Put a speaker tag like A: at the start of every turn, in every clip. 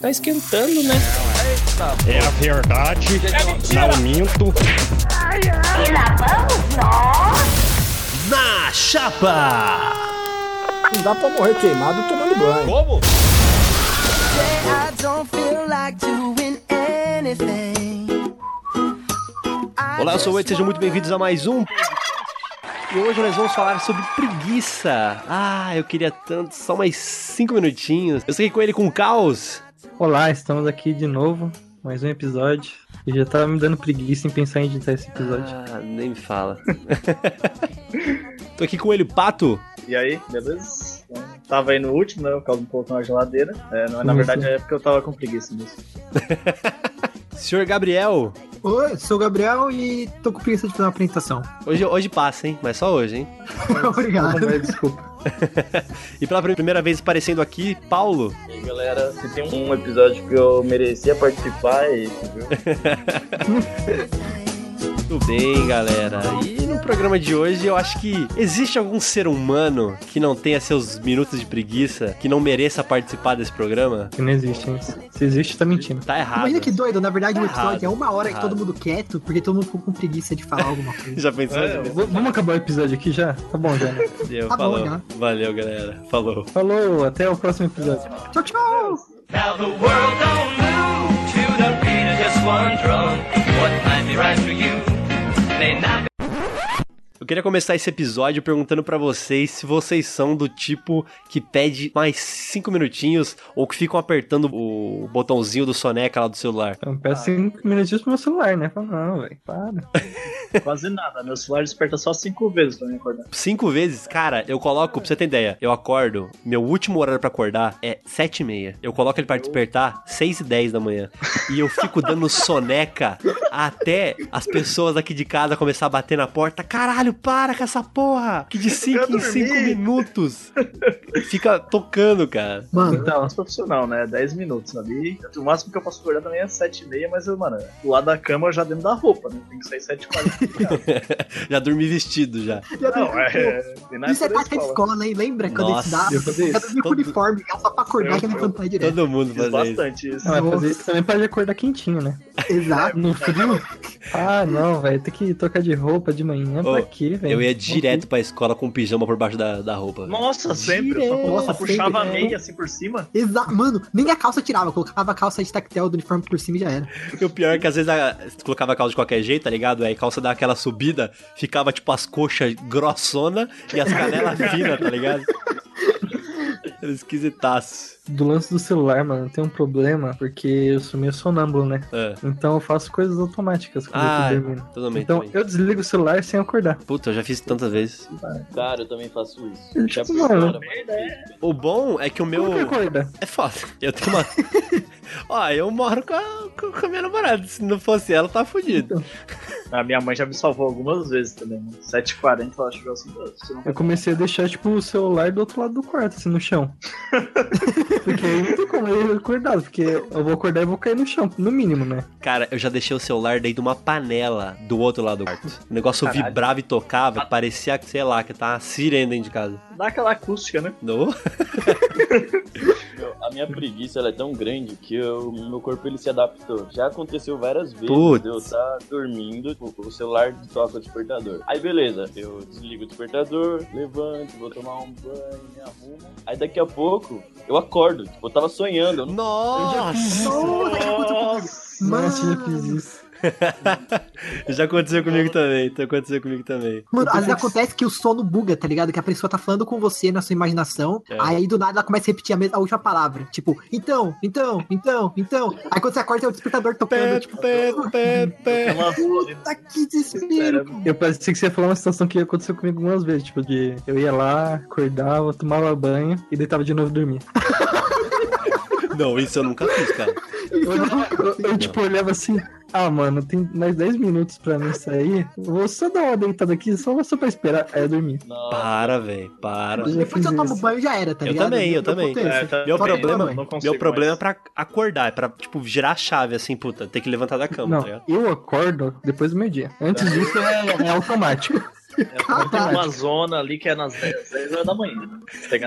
A: Tá esquentando, né?
B: É a verdade. Não minto.
C: E lá vamos nós!
D: Na chapa!
E: Não dá pra morrer queimado tomando banho.
D: Como?
F: I don't feel like doing anything.
D: Olá, eu sou o Ed, sejam muito bem-vindos a mais um. E hoje nós vamos falar sobre preguiça. Ah, eu queria tanto, só mais cinco minutinhos. Eu sei com ele com o caos.
G: Olá, estamos aqui de novo, mais um episódio. E já tava me dando preguiça em pensar em editar esse episódio.
D: Ah, nem me fala. Tô aqui com ele, Pato.
H: E aí, beleza? Tava aí no último, né? Eu causa um pouco na geladeira. É, não, na verdade é porque eu tava com preguiça mesmo.
D: Senhor Gabriel.
E: Oi, sou o Gabriel e tô com preguiça de fazer uma apresentação.
D: Hoje, hoje passa, hein? Mas só hoje, hein?
E: Obrigado.
G: Desculpa.
D: E pela primeira vez aparecendo aqui, Paulo.
H: E aí, galera, se tem um episódio que eu merecia participar, é esse, viu?
D: Tudo bem, galera? E no programa de hoje eu acho que existe algum ser humano que não tenha seus minutos de preguiça, que não mereça participar desse programa?
G: Que não existe isso. Se existe, tá mentindo.
D: Tá errado.
E: Imagina que doido, na verdade o
D: Errado,
E: episódio é uma hora que
D: errado.
E: todo mundo quieto, porque todo mundo ficou com preguiça de falar alguma coisa.
D: Já pensou?
H: É,
D: Já
G: vamos acabar o episódio aqui já? Tá bom já, né?
D: Deu,
E: Tá bom,
D: falou.
E: já.
D: Valeu, galera. Falou.
G: Falou, até o próximo episódio.
E: Tchau, tchau!
I: Now the world don't move to the beat of just one drum. What might be right for you may not.
D: Eu queria começar esse episódio perguntando pra vocês se vocês são do tipo que pede mais cinco minutinhos ou que ficam apertando o botãozinho do soneca lá do celular.
G: Eu peço cinco minutinhos pro meu celular, né? Fala, não, velho, para.
H: Quase nada. Meu celular desperta só cinco vezes pra me acordar.
D: Cinco vezes, cara, eu coloco, pra você ter ideia, eu acordo, meu último horário pra acordar é sete e meia. Eu coloco ele pra despertar seis e dez da manhã. E eu fico dando soneca até as pessoas aqui de casa começar a bater na porta. Caralho, para com essa porra! Que de cinco
H: Eu
D: em cinco
H: dormi.
D: minutos fica tocando, cara.
E: Mano,
G: Então,
H: Mais profissional, né? 10 minutos ali. O máximo que eu posso acordar também é 7 e meia, mas eu, mano, do lado da cama já dentro da roupa, né? Tem que sair 7 e
D: já dormi vestido já.
H: Não, é.
E: Isso é
H: da
E: tática de escola, né? Lembra quando
D: Nossa,
E: eles
G: eu fazia isso.
E: dormir com
D: Todo-
E: uniforme, só pra acordar
H: Eu-
E: que levantar direto.
D: Todo mundo
H: Fiz
D: faz isso.
H: bastante isso.
G: não, fazer isso também pode acordar quentinho, né?
E: Exato.
G: No frio? Ah, não, velho, tem que trocar de roupa de manhã,
D: Ô,
G: pra velho?
D: Eu ia direto pra escola com pijama por baixo da, da roupa.
H: Nossa, sempre. Eu
D: Direto.
H: só
E: Nossa,
H: puxava a
E: sempre,
H: meia assim por cima.
E: Exato. Mano, nem a calça tirava, eu colocava a calça de tactel do uniforme por cima e já era.
D: E o pior é que às vezes a, você colocava a calça de qualquer jeito, tá ligado? Aí a calça dava aquela subida, ficava tipo as coxas grossona e as canelas finas, tá ligado? Era esquisitaço.
G: Do lance do celular, mano, tem um problema, porque eu sou meio sonâmbulo, né?
D: É.
G: Então eu faço coisas automáticas quando
D: Ah,
G: eu tô dormindo.
D: totalmente.
G: Então
D: também.
G: eu desligo o celular sem acordar.
D: Puta, eu já fiz tantas vezes.
J: Cara, eu também faço isso.
G: Eu,
J: Já
G: tipo, mano,
J: mas-
D: O bom é que o meu.
G: como que acorda?
D: É foda. Eu tenho uma. Ó, eu moro com a, com a minha namorada. Se não fosse ela, tá fudido.
H: A minha mãe já me salvou algumas vezes também. Né? 7h40 ela chegou assim, você não vai
G: Eu comecei a deixar, tipo, o celular do outro lado do quarto, assim, no chão. porque aí não tem como eu acordar, porque eu vou acordar e vou cair no chão, no mínimo, né?
D: Cara, eu já deixei o celular dentro de uma panela do outro lado do quarto. O negócio
H: Caralho.
D: vibrava e tocava, parecia, sei lá, que tá uma sirene dentro de casa.
H: Dá aquela acústica, né?
D: No?
J: Meu, a minha preguiça ela é tão grande que eu, meu corpo ele se adaptou. Já aconteceu várias vezes
D: Putz.
J: de eu estar dormindo, tipo, o celular toca o despertador. Aí beleza, eu desligo o despertador, levanto, vou tomar um banho, me arrumo. Aí daqui a pouco eu acordo, tipo, eu tava sonhando. Eu não...
D: Nossa!
E: Nossa.
G: Nossa, já
E: Mano.
G: fiz isso.
D: Já aconteceu comigo também. Já aconteceu comigo também.
E: Mano, às vezes acontece que o sono buga, tá ligado? Que a pessoa tá falando com você na sua imaginação,
D: É.
E: aí do nada ela começa a repetir a, mesma, a última palavra. Tipo, então, então, então, então. Aí quando você acorda, é o despertador tocando.
D: Pé,
E: tipo,
D: pé, pé, pé.
E: Tá que desespero.
G: Eu parecia que você ia falar uma situação que aconteceu comigo algumas vezes, tipo, de eu ia lá, acordava, tomava banho e deitava de novo e dormia.
D: Não, isso eu nunca fiz, cara.
G: Eu, eu- eu, tipo, olhava assim, ah, mano, tem mais 10 minutos pra mim sair, vou só dar uma deitada aqui, só, só pra esperar. Aí eu dormi.
J: Nossa.
D: Para, velho. Para.
G: Eu
E: Depois que eu tomo banho já era, tá
D: Eu
E: ligado?
D: também, eu
E: Meu
D: também.
E: é.
H: É, tá-
D: Meu
E: Só
D: problema,
H: não consigo
D: meu problema
H: mais.
D: é pra acordar, é pra, tipo, girar a chave, assim, puta, ter que levantar da cama,
G: Não,
D: tá ligado?
G: eu acordo depois do meio-dia. Antes disso é, é automático.
H: Tem uma zona ali que é nas 10, 10 horas da manhã.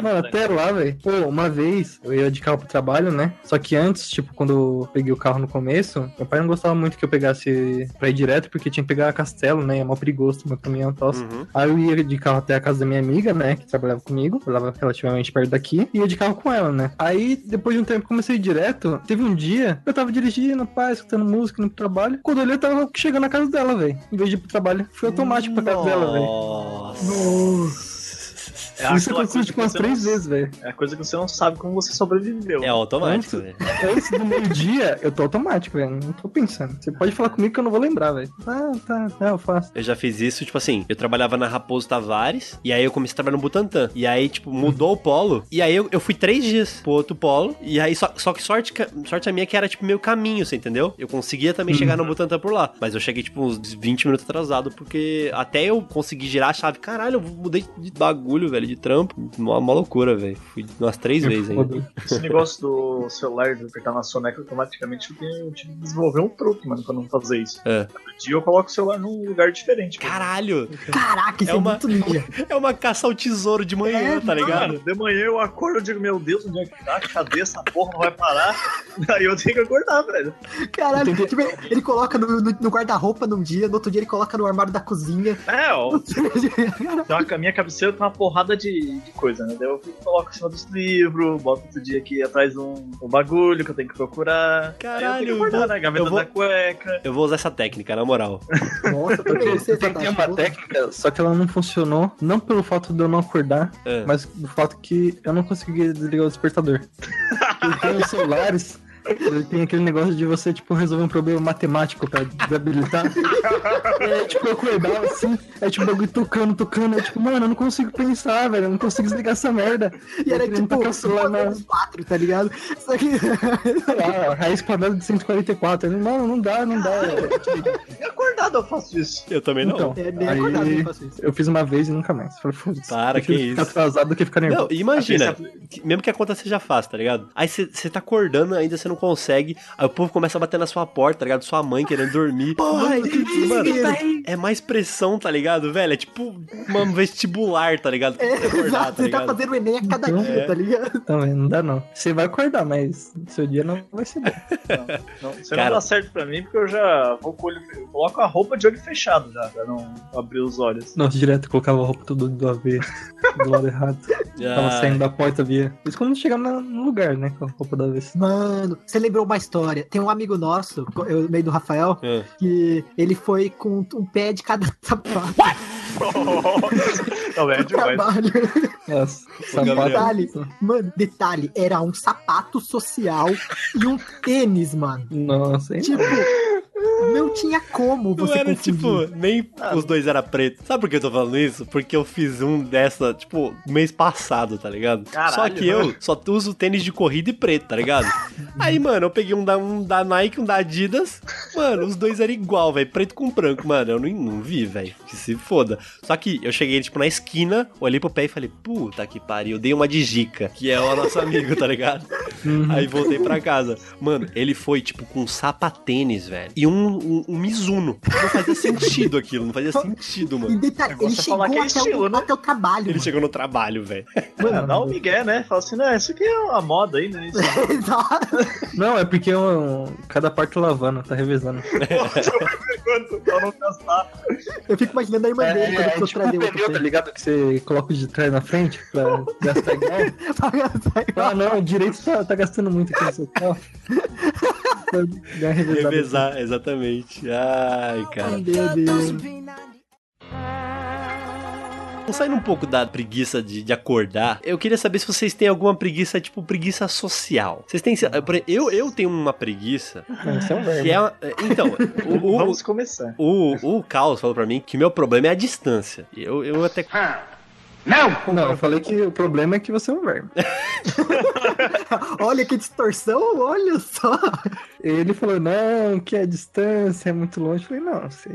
G: Mano, até lá, velho. Pô, uma vez eu ia de carro pro trabalho, né? Só que antes, tipo, quando eu peguei o carro no começo, meu pai não gostava muito que eu pegasse pra ir direto, porque tinha que pegar a castelo, né? É mó perigoso, meu caminhão e tal.
D: Uhum.
G: Aí eu ia de carro até a casa da minha amiga, né? Que trabalhava comigo, trabalhava relativamente perto daqui, e ia de carro com ela, né? Aí, depois de um tempo, comecei a ir direto. Teve um dia, eu tava dirigindo, pai, escutando música no trabalho. Quando eu olhei, eu tava chegando na casa dela, velho. Em vez de ir pro trabalho, fui automático pra casa dela, velho.
D: Nossa.
H: É
G: Isso aconteceu, tipo, umas três
H: não-
G: vezes, velho.
H: É a coisa que você não sabe como você sobreviveu.
D: É automático, velho.
G: Antes do meio-dia, eu tô automático, velho. Não tô pensando. Você pode falar comigo que eu não vou lembrar, velho. Ah, tá, tá, eu faço.
D: Eu já fiz isso, tipo assim, eu trabalhava na Raposo Tavares, e aí eu comecei a trabalhar no Butantan. E aí, tipo, mudou o polo, e aí eu, eu fui três dias pro outro polo, e aí só, só que sorte, sorte a minha que era, tipo, meio caminho, você entendeu? Eu conseguia também chegar no Butantan por lá, mas eu cheguei, tipo, uns 20 minutos atrasado, porque até eu conseguir girar a chave, caralho, eu mudei de bagulho, velho, de trampo, uma, uma loucura, velho. Fui umas três vezes ainda.
H: Esse negócio do celular de apertar na soneca automaticamente, eu tenho- que desenvolver um truque, mano, pra não fazer isso.
D: É.
H: Cada dia eu coloco o celular num lugar diferente.
D: Caralho!
E: Caraca, isso
D: É
E: é,
D: uma-
E: ninja.
D: É uma caça ao tesouro de manhã,
E: É,
D: tá ligado?
H: Mano, de manhã eu acordo e digo, meu Deus, onde é que tá? Cadê essa porra? Não vai parar. Aí eu tenho que acordar, velho.
E: Caralho, tipo, ele coloca no, no- no guarda-roupa num dia, no outro dia ele coloca no armário da cozinha.
H: É, ó. Tem uma, a minha cabeceira tem uma porrada de, de coisa, né? Daí eu coloco em cima dos livros, boto outro dia aqui atrás um, um bagulho que eu tenho que procurar.
D: Caralho,
H: eu tenho que guardar,
D: eu
H: né? Gaveta
D: eu vou-
H: da cueca.
D: Eu vou usar essa técnica, na moral.
E: Nossa, eu
G: Tem,
E: essa
G: tem uma técnica, só que ela não funcionou, não pelo fato de eu não acordar,
D: É.
G: mas do fato que eu não conseguia desligar o despertador. Porque os celulares, tem aquele negócio de você, tipo, resolver um problema matemático pra desabilitar. é, tipo, eu acordava assim, é tipo, o bagulho tocando, tocando, é tipo, mano, eu não consigo pensar, velho, eu não consigo desligar essa merda.
E: E era tipo,
G: tacar o celular na,
E: os quatro, tá ligado? Só que.
G: sei lá, raiz quadrada de 144. Eu, Mano, não dá, não dá.
H: E acordado eu faço isso.
D: Eu também não.
G: Então,
E: É, acordado eu faço isso.
G: eu fiz uma vez e nunca mais. Falei, foda-se.
D: Para, que
G: ficar
D: isso.
G: atrasado do que ficar nervoso.
D: Não, imagina, mesmo que a conta seja fácil, tá ligado? Aí você tá acordando, ainda você não consegue, aí o povo começa a bater na sua porta, tá ligado? Sua mãe querendo dormir.
E: Porra,
D: Mano,
E: que desespero.
D: é mais pressão, tá ligado, velho? É tipo uma vestibular, tá ligado?
E: É,
D: acordar,
E: exato,
D: tá
E: você tá
D: ligado?
E: fazendo o Enem a cada
G: Então,
E: dia,
D: é.
E: tá ligado?
G: Também não dá, não. Você vai acordar, mas seu dia não vai ser bom.
H: Não, você
D: Cara.
H: não dá certo pra mim porque eu já vou com o olho. Eu coloco a roupa de olho fechado já, pra não abrir os olhos.
G: Nossa, direto colocava a roupa tudo do avesso, do lado errado. Tava
D: Ah,
G: saindo da porta, via. Isso quando chegava no lugar, né? Com a roupa do avesso.
E: Mano, você lembrou uma história? Tem um amigo nosso, eu meio do Rafael,
D: ah.
E: que ele foi com um pé de cada sapato
H: não, é demais.
E: trabalho.
G: Nossa.
E: Detalhe, mano, detalhe, era um sapato social e um tênis, mano.
G: Nossa, hein?
E: Tipo, não tinha como
D: Não
E: você
D: era
E: confundir.
D: tipo, nem os dois era preto. Sabe por que eu tô falando isso? Porque eu fiz um dessa, tipo, mês passado, tá ligado?
H: Caralho,
D: só que eu
H: mano.
D: só uso tênis de corrida e preto, tá ligado? Aí, mano, eu peguei um da, um da Nike, um da Adidas. Mano, os dois eram igual, velho. Preto com branco, mano. Eu não, não vi, velho. Que se foda. Só que eu cheguei, tipo, na esquina, olhei pro pé e falei, puta que pariu. Dei uma de Gica, que é o nosso amigo, tá ligado? Aí voltei pra casa. Mano, ele foi, tipo, com sapatênis, velho. E um, um, um Mizuno. Não fazia sentido aquilo, não fazia sentido,
E: E
D: mano.
E: detalhe, ele
H: é
E: chegou
H: é
E: até,
H: estilo,
E: o,
H: né?
E: até o trabalho.
D: Ele
E: mano.
D: chegou no trabalho, velho.
H: Mano, dá um migué, né? Fala assim, não, isso aqui é uma moda aí, né? Isso
E: Exato.
G: Não, é porque eu, cada parte tá lavando, tá revezando.
E: Eu fico imaginando a irmã dele quando
G: É,
E: precisou
G: tipo
E: trazer
G: um pneu, tá
E: pé.
G: ligado? Que você coloca o de trás na frente pra gastar igual. Ah, não, o direito tá, tá gastando muito aqui no seu carro. Revezada.
D: Revezar, exatamente. Ai, cara.
E: Meu Deus.
D: Saindo um pouco da preguiça de, de acordar. Eu queria saber se vocês têm alguma preguiça, tipo, preguiça social. Vocês têm. Eu, eu tenho uma preguiça
G: Isso é um verbo.
D: é. Então, o, o,
H: Vamos começar.
D: o, o Caos falou pra mim que meu problema é a distância. Eu, eu até.
G: Não, eu falei que o problema é que você é um verbo.
E: Olha que distorção, olha só.
G: Ele falou, não, que a distância é muito longe. Eu falei, não, você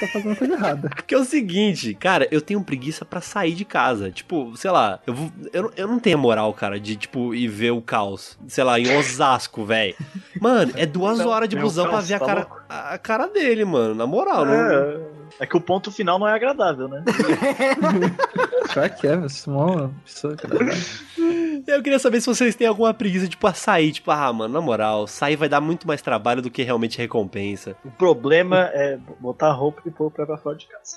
G: tá fazendo coisa errada.
D: Porque é o seguinte, cara, eu tenho preguiça pra sair de casa. Tipo, sei lá, eu, vou, eu, não- eu não tenho moral, cara, de, tipo, ir ver o caos. Sei lá, em Osasco, velho. Mano, é duas
H: Não,
D: horas de
H: meu
D: busão pra ver a
H: tá
D: cara, a, a cara dele, mano. Na moral, não.
H: É, que o ponto final não é agradável, né?
G: Pior que é, você é uma pessoa agradável.
D: Eu queria saber se vocês têm alguma preguiça, tipo, a sair. Tipo, ah, mano, na moral, sair vai dar muito mais trabalho do que realmente recompensa.
H: O problema é botar a roupa e pôr o pé pra fora de casa.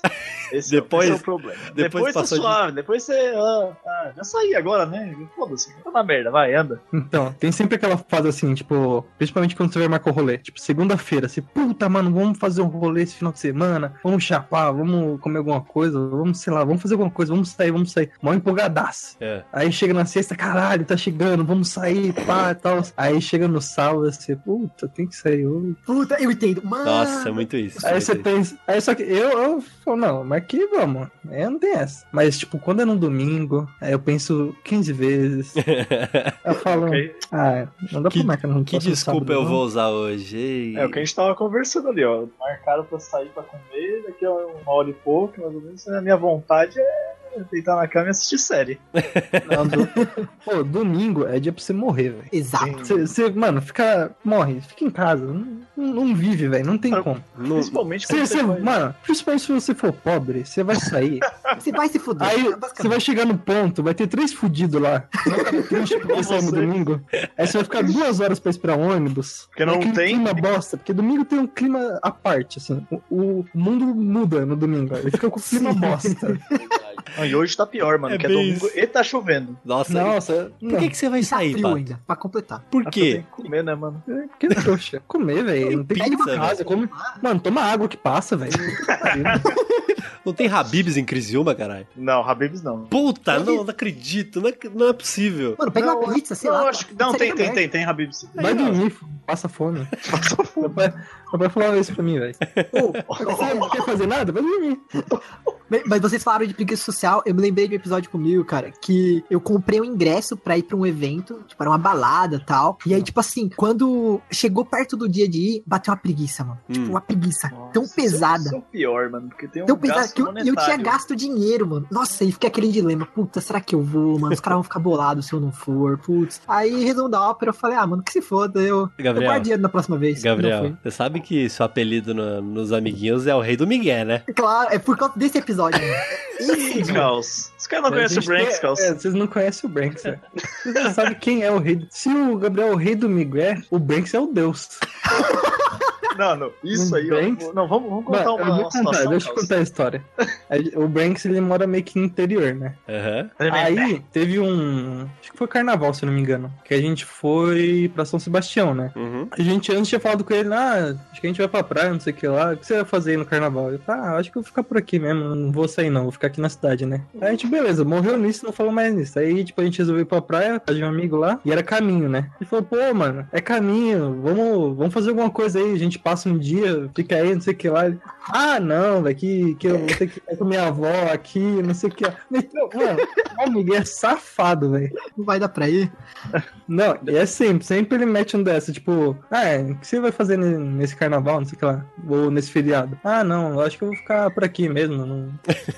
H: Esse, é-
D: Depois-
H: esse é o problema.
D: depois
H: Depois, tá
D: passou de-
H: suave, depois você. ah, ah, já saí agora, né? Foda-se, tá na merda, vai, anda.
G: Então, tem sempre aquela fase assim, tipo, principalmente quando você vai marcar o rolê. Tipo, segunda-feira, você, puta, mano, vamos fazer um rolê esse final de semana, vamos chapar, vamos comer alguma coisa, vamos, sei lá, vamos fazer alguma coisa, vamos sair, vamos sair. Mó empolgadaço.
D: É.
G: Aí chega na sexta, caralho, tá chegando, vamos sair, pá e tal. Aí chega no sábado, você, puta, tem que sair hoje.
E: Puta, eu entendo. Mano.
D: Nossa, é muito isso.
G: Aí você pensa. Aí só que eu, eu falo, não, mas que vamos. Aí não tem essa. Mas, tipo, quando é no domingo, aí eu penso 15 vezes. Eu falo,
H: Ok.
G: ah, não dá
D: Que-
G: pra marcar no
D: Que desculpa
G: sábado,
D: eu
G: não.
D: vou usar hoje? Ei.
H: É o que a gente tava conversando ali, ó. Marcaram pra sair pra comer, daqui a uma hora e pouco, mais ou menos. A minha vontade é deitar na cama e assistir série.
G: Não, do- Pô, domingo é dia pra você morrer, velho.
E: Exato.
G: Você, você, mano, fica. Morre, fica em casa. Não, não vive, velho. Não tem
H: Ah,
G: como.
D: Não-
H: Principalmente
G: Você,
H: vai-
G: mano, principalmente se você for pobre, você vai sair.
E: Você vai se fuder.
G: Aí
E: basicamente.
G: você vai chegar no ponto, vai ter três fudidos lá. Vai ficar triste porque saiu no domingo. Aí você vai ficar duas horas pra esperar um ônibus.
H: Porque não
G: Aquele
H: tem-
G: clima bosta, porque domingo tem um clima à parte, assim. O, o mundo muda no domingo. Ele fica com o clima
E: Sim.
G: bosta.
H: Não, e hoje tá pior, mano,
D: É
H: que é domingo
D: isso.
H: e tá chovendo.
D: Nossa,
G: Nossa,
D: por que, que você vai
E: tá
D: sair,
E: frio
D: Pato?
E: ainda, pra completar.
D: Por
H: Ah,
D: quê?
H: Tem que comer, né, mano?
G: Que trouxa. Comer, velho. Não tem
D: Pizza,
G: pra casa. Come... Mano, toma água que passa, velho.
D: Não tem Habibs em Crisiuma, caralho?
H: Não, Habibs não.
D: Puta, não, não acredito. Não é, não é possível.
E: Mano, pega
H: Não,
E: uma pizza, sei
H: não,
E: lá.
H: acho que. Não, tem, tem,
E: aberta.
H: tem, tem Habibs.
G: Vai dormir, passa fome.
H: Passa
G: Meu pai falava isso pra mim, velho. Você não quer fazer nada? Vai dormir.
E: Mas- vocês falaram de preguiça social, eu me lembrei de um episódio comigo, cara, que eu comprei um ingresso pra ir pra um evento, tipo, era uma balada e tal. E aí, tipo assim, quando chegou perto do dia de ir, bateu uma preguiça, mano. Tipo,
D: Hum.
E: uma preguiça tão
H: Nossa,
E: pesada.
H: Isso é pior, mano, porque tem um
E: Tão pesada
H: gasto
E: que eu, eu tinha gasto dinheiro, mano. Nossa, aí fica aquele dilema. Puta, será que eu vou, mano? Os caras vão ficar bolados se eu não for. Putz. Aí, resumo da ópera, eu falei, ah, mano, que se foda. Eu, eu
D: Gabriel,
E: guardo dinheiro na próxima vez. Não
D: Gabriel, você sabe que seu apelido no- nos amiguinhos é o Rei do Miguel, né?
E: Claro, é por causa desse episódio, dia.
H: Caos. Os caras não
G: Mas
H: conhecem o
G: gente
H: Branks,
G: tem-
H: Caos.
G: É, vocês não conhecem o Branks, velho. Vocês não sabem quem é o rei. do- Se o Gabriel é o rei do Miguel, o Branks é o deus.
H: Não, não. Isso aí,
G: Branks?
H: ó. Não, vamos, vamos contar uma,
G: eu vou contar,
H: situação.
G: deixa eu contar a história. O Branks, ele mora meio que no interior, né?
D: Aham.
G: Aí teve um. Acho que foi carnaval, se eu não me engano. Que a gente foi pra São Sebastião, né?
D: Uhum.
G: A gente antes tinha falado com ele, ah, acho que a gente vai pra praia, não sei o que lá. O que você vai fazer aí no carnaval? Ele falou, ah, acho que eu vou ficar por aqui mesmo, não vou sair não, vou ficar aqui na cidade, né? Aí a gente, beleza, morreu nisso, não falou mais nisso. Aí, tipo, a gente resolveu ir pra praia, casa de um amigo lá, e era caminho, né? Ele falou, pô, mano, é caminho, vamos, vamos fazer alguma coisa aí, a gente passa um dia, fica aí, não sei o que lá. Ele, ah, não, velho, que, que eu vou ter que ir com minha avó aqui, não sei o que. Então, mano, o Miguel é safado, velho.
E: Não vai dar pra ir.
G: Não, e é sempre, sempre ele mete um dessa, tipo, ah, é, o que você vai fazer ne- nesse carnaval, não sei o que lá, ou nesse feriado? Ah, não, eu acho que eu vou ficar por aqui mesmo, não,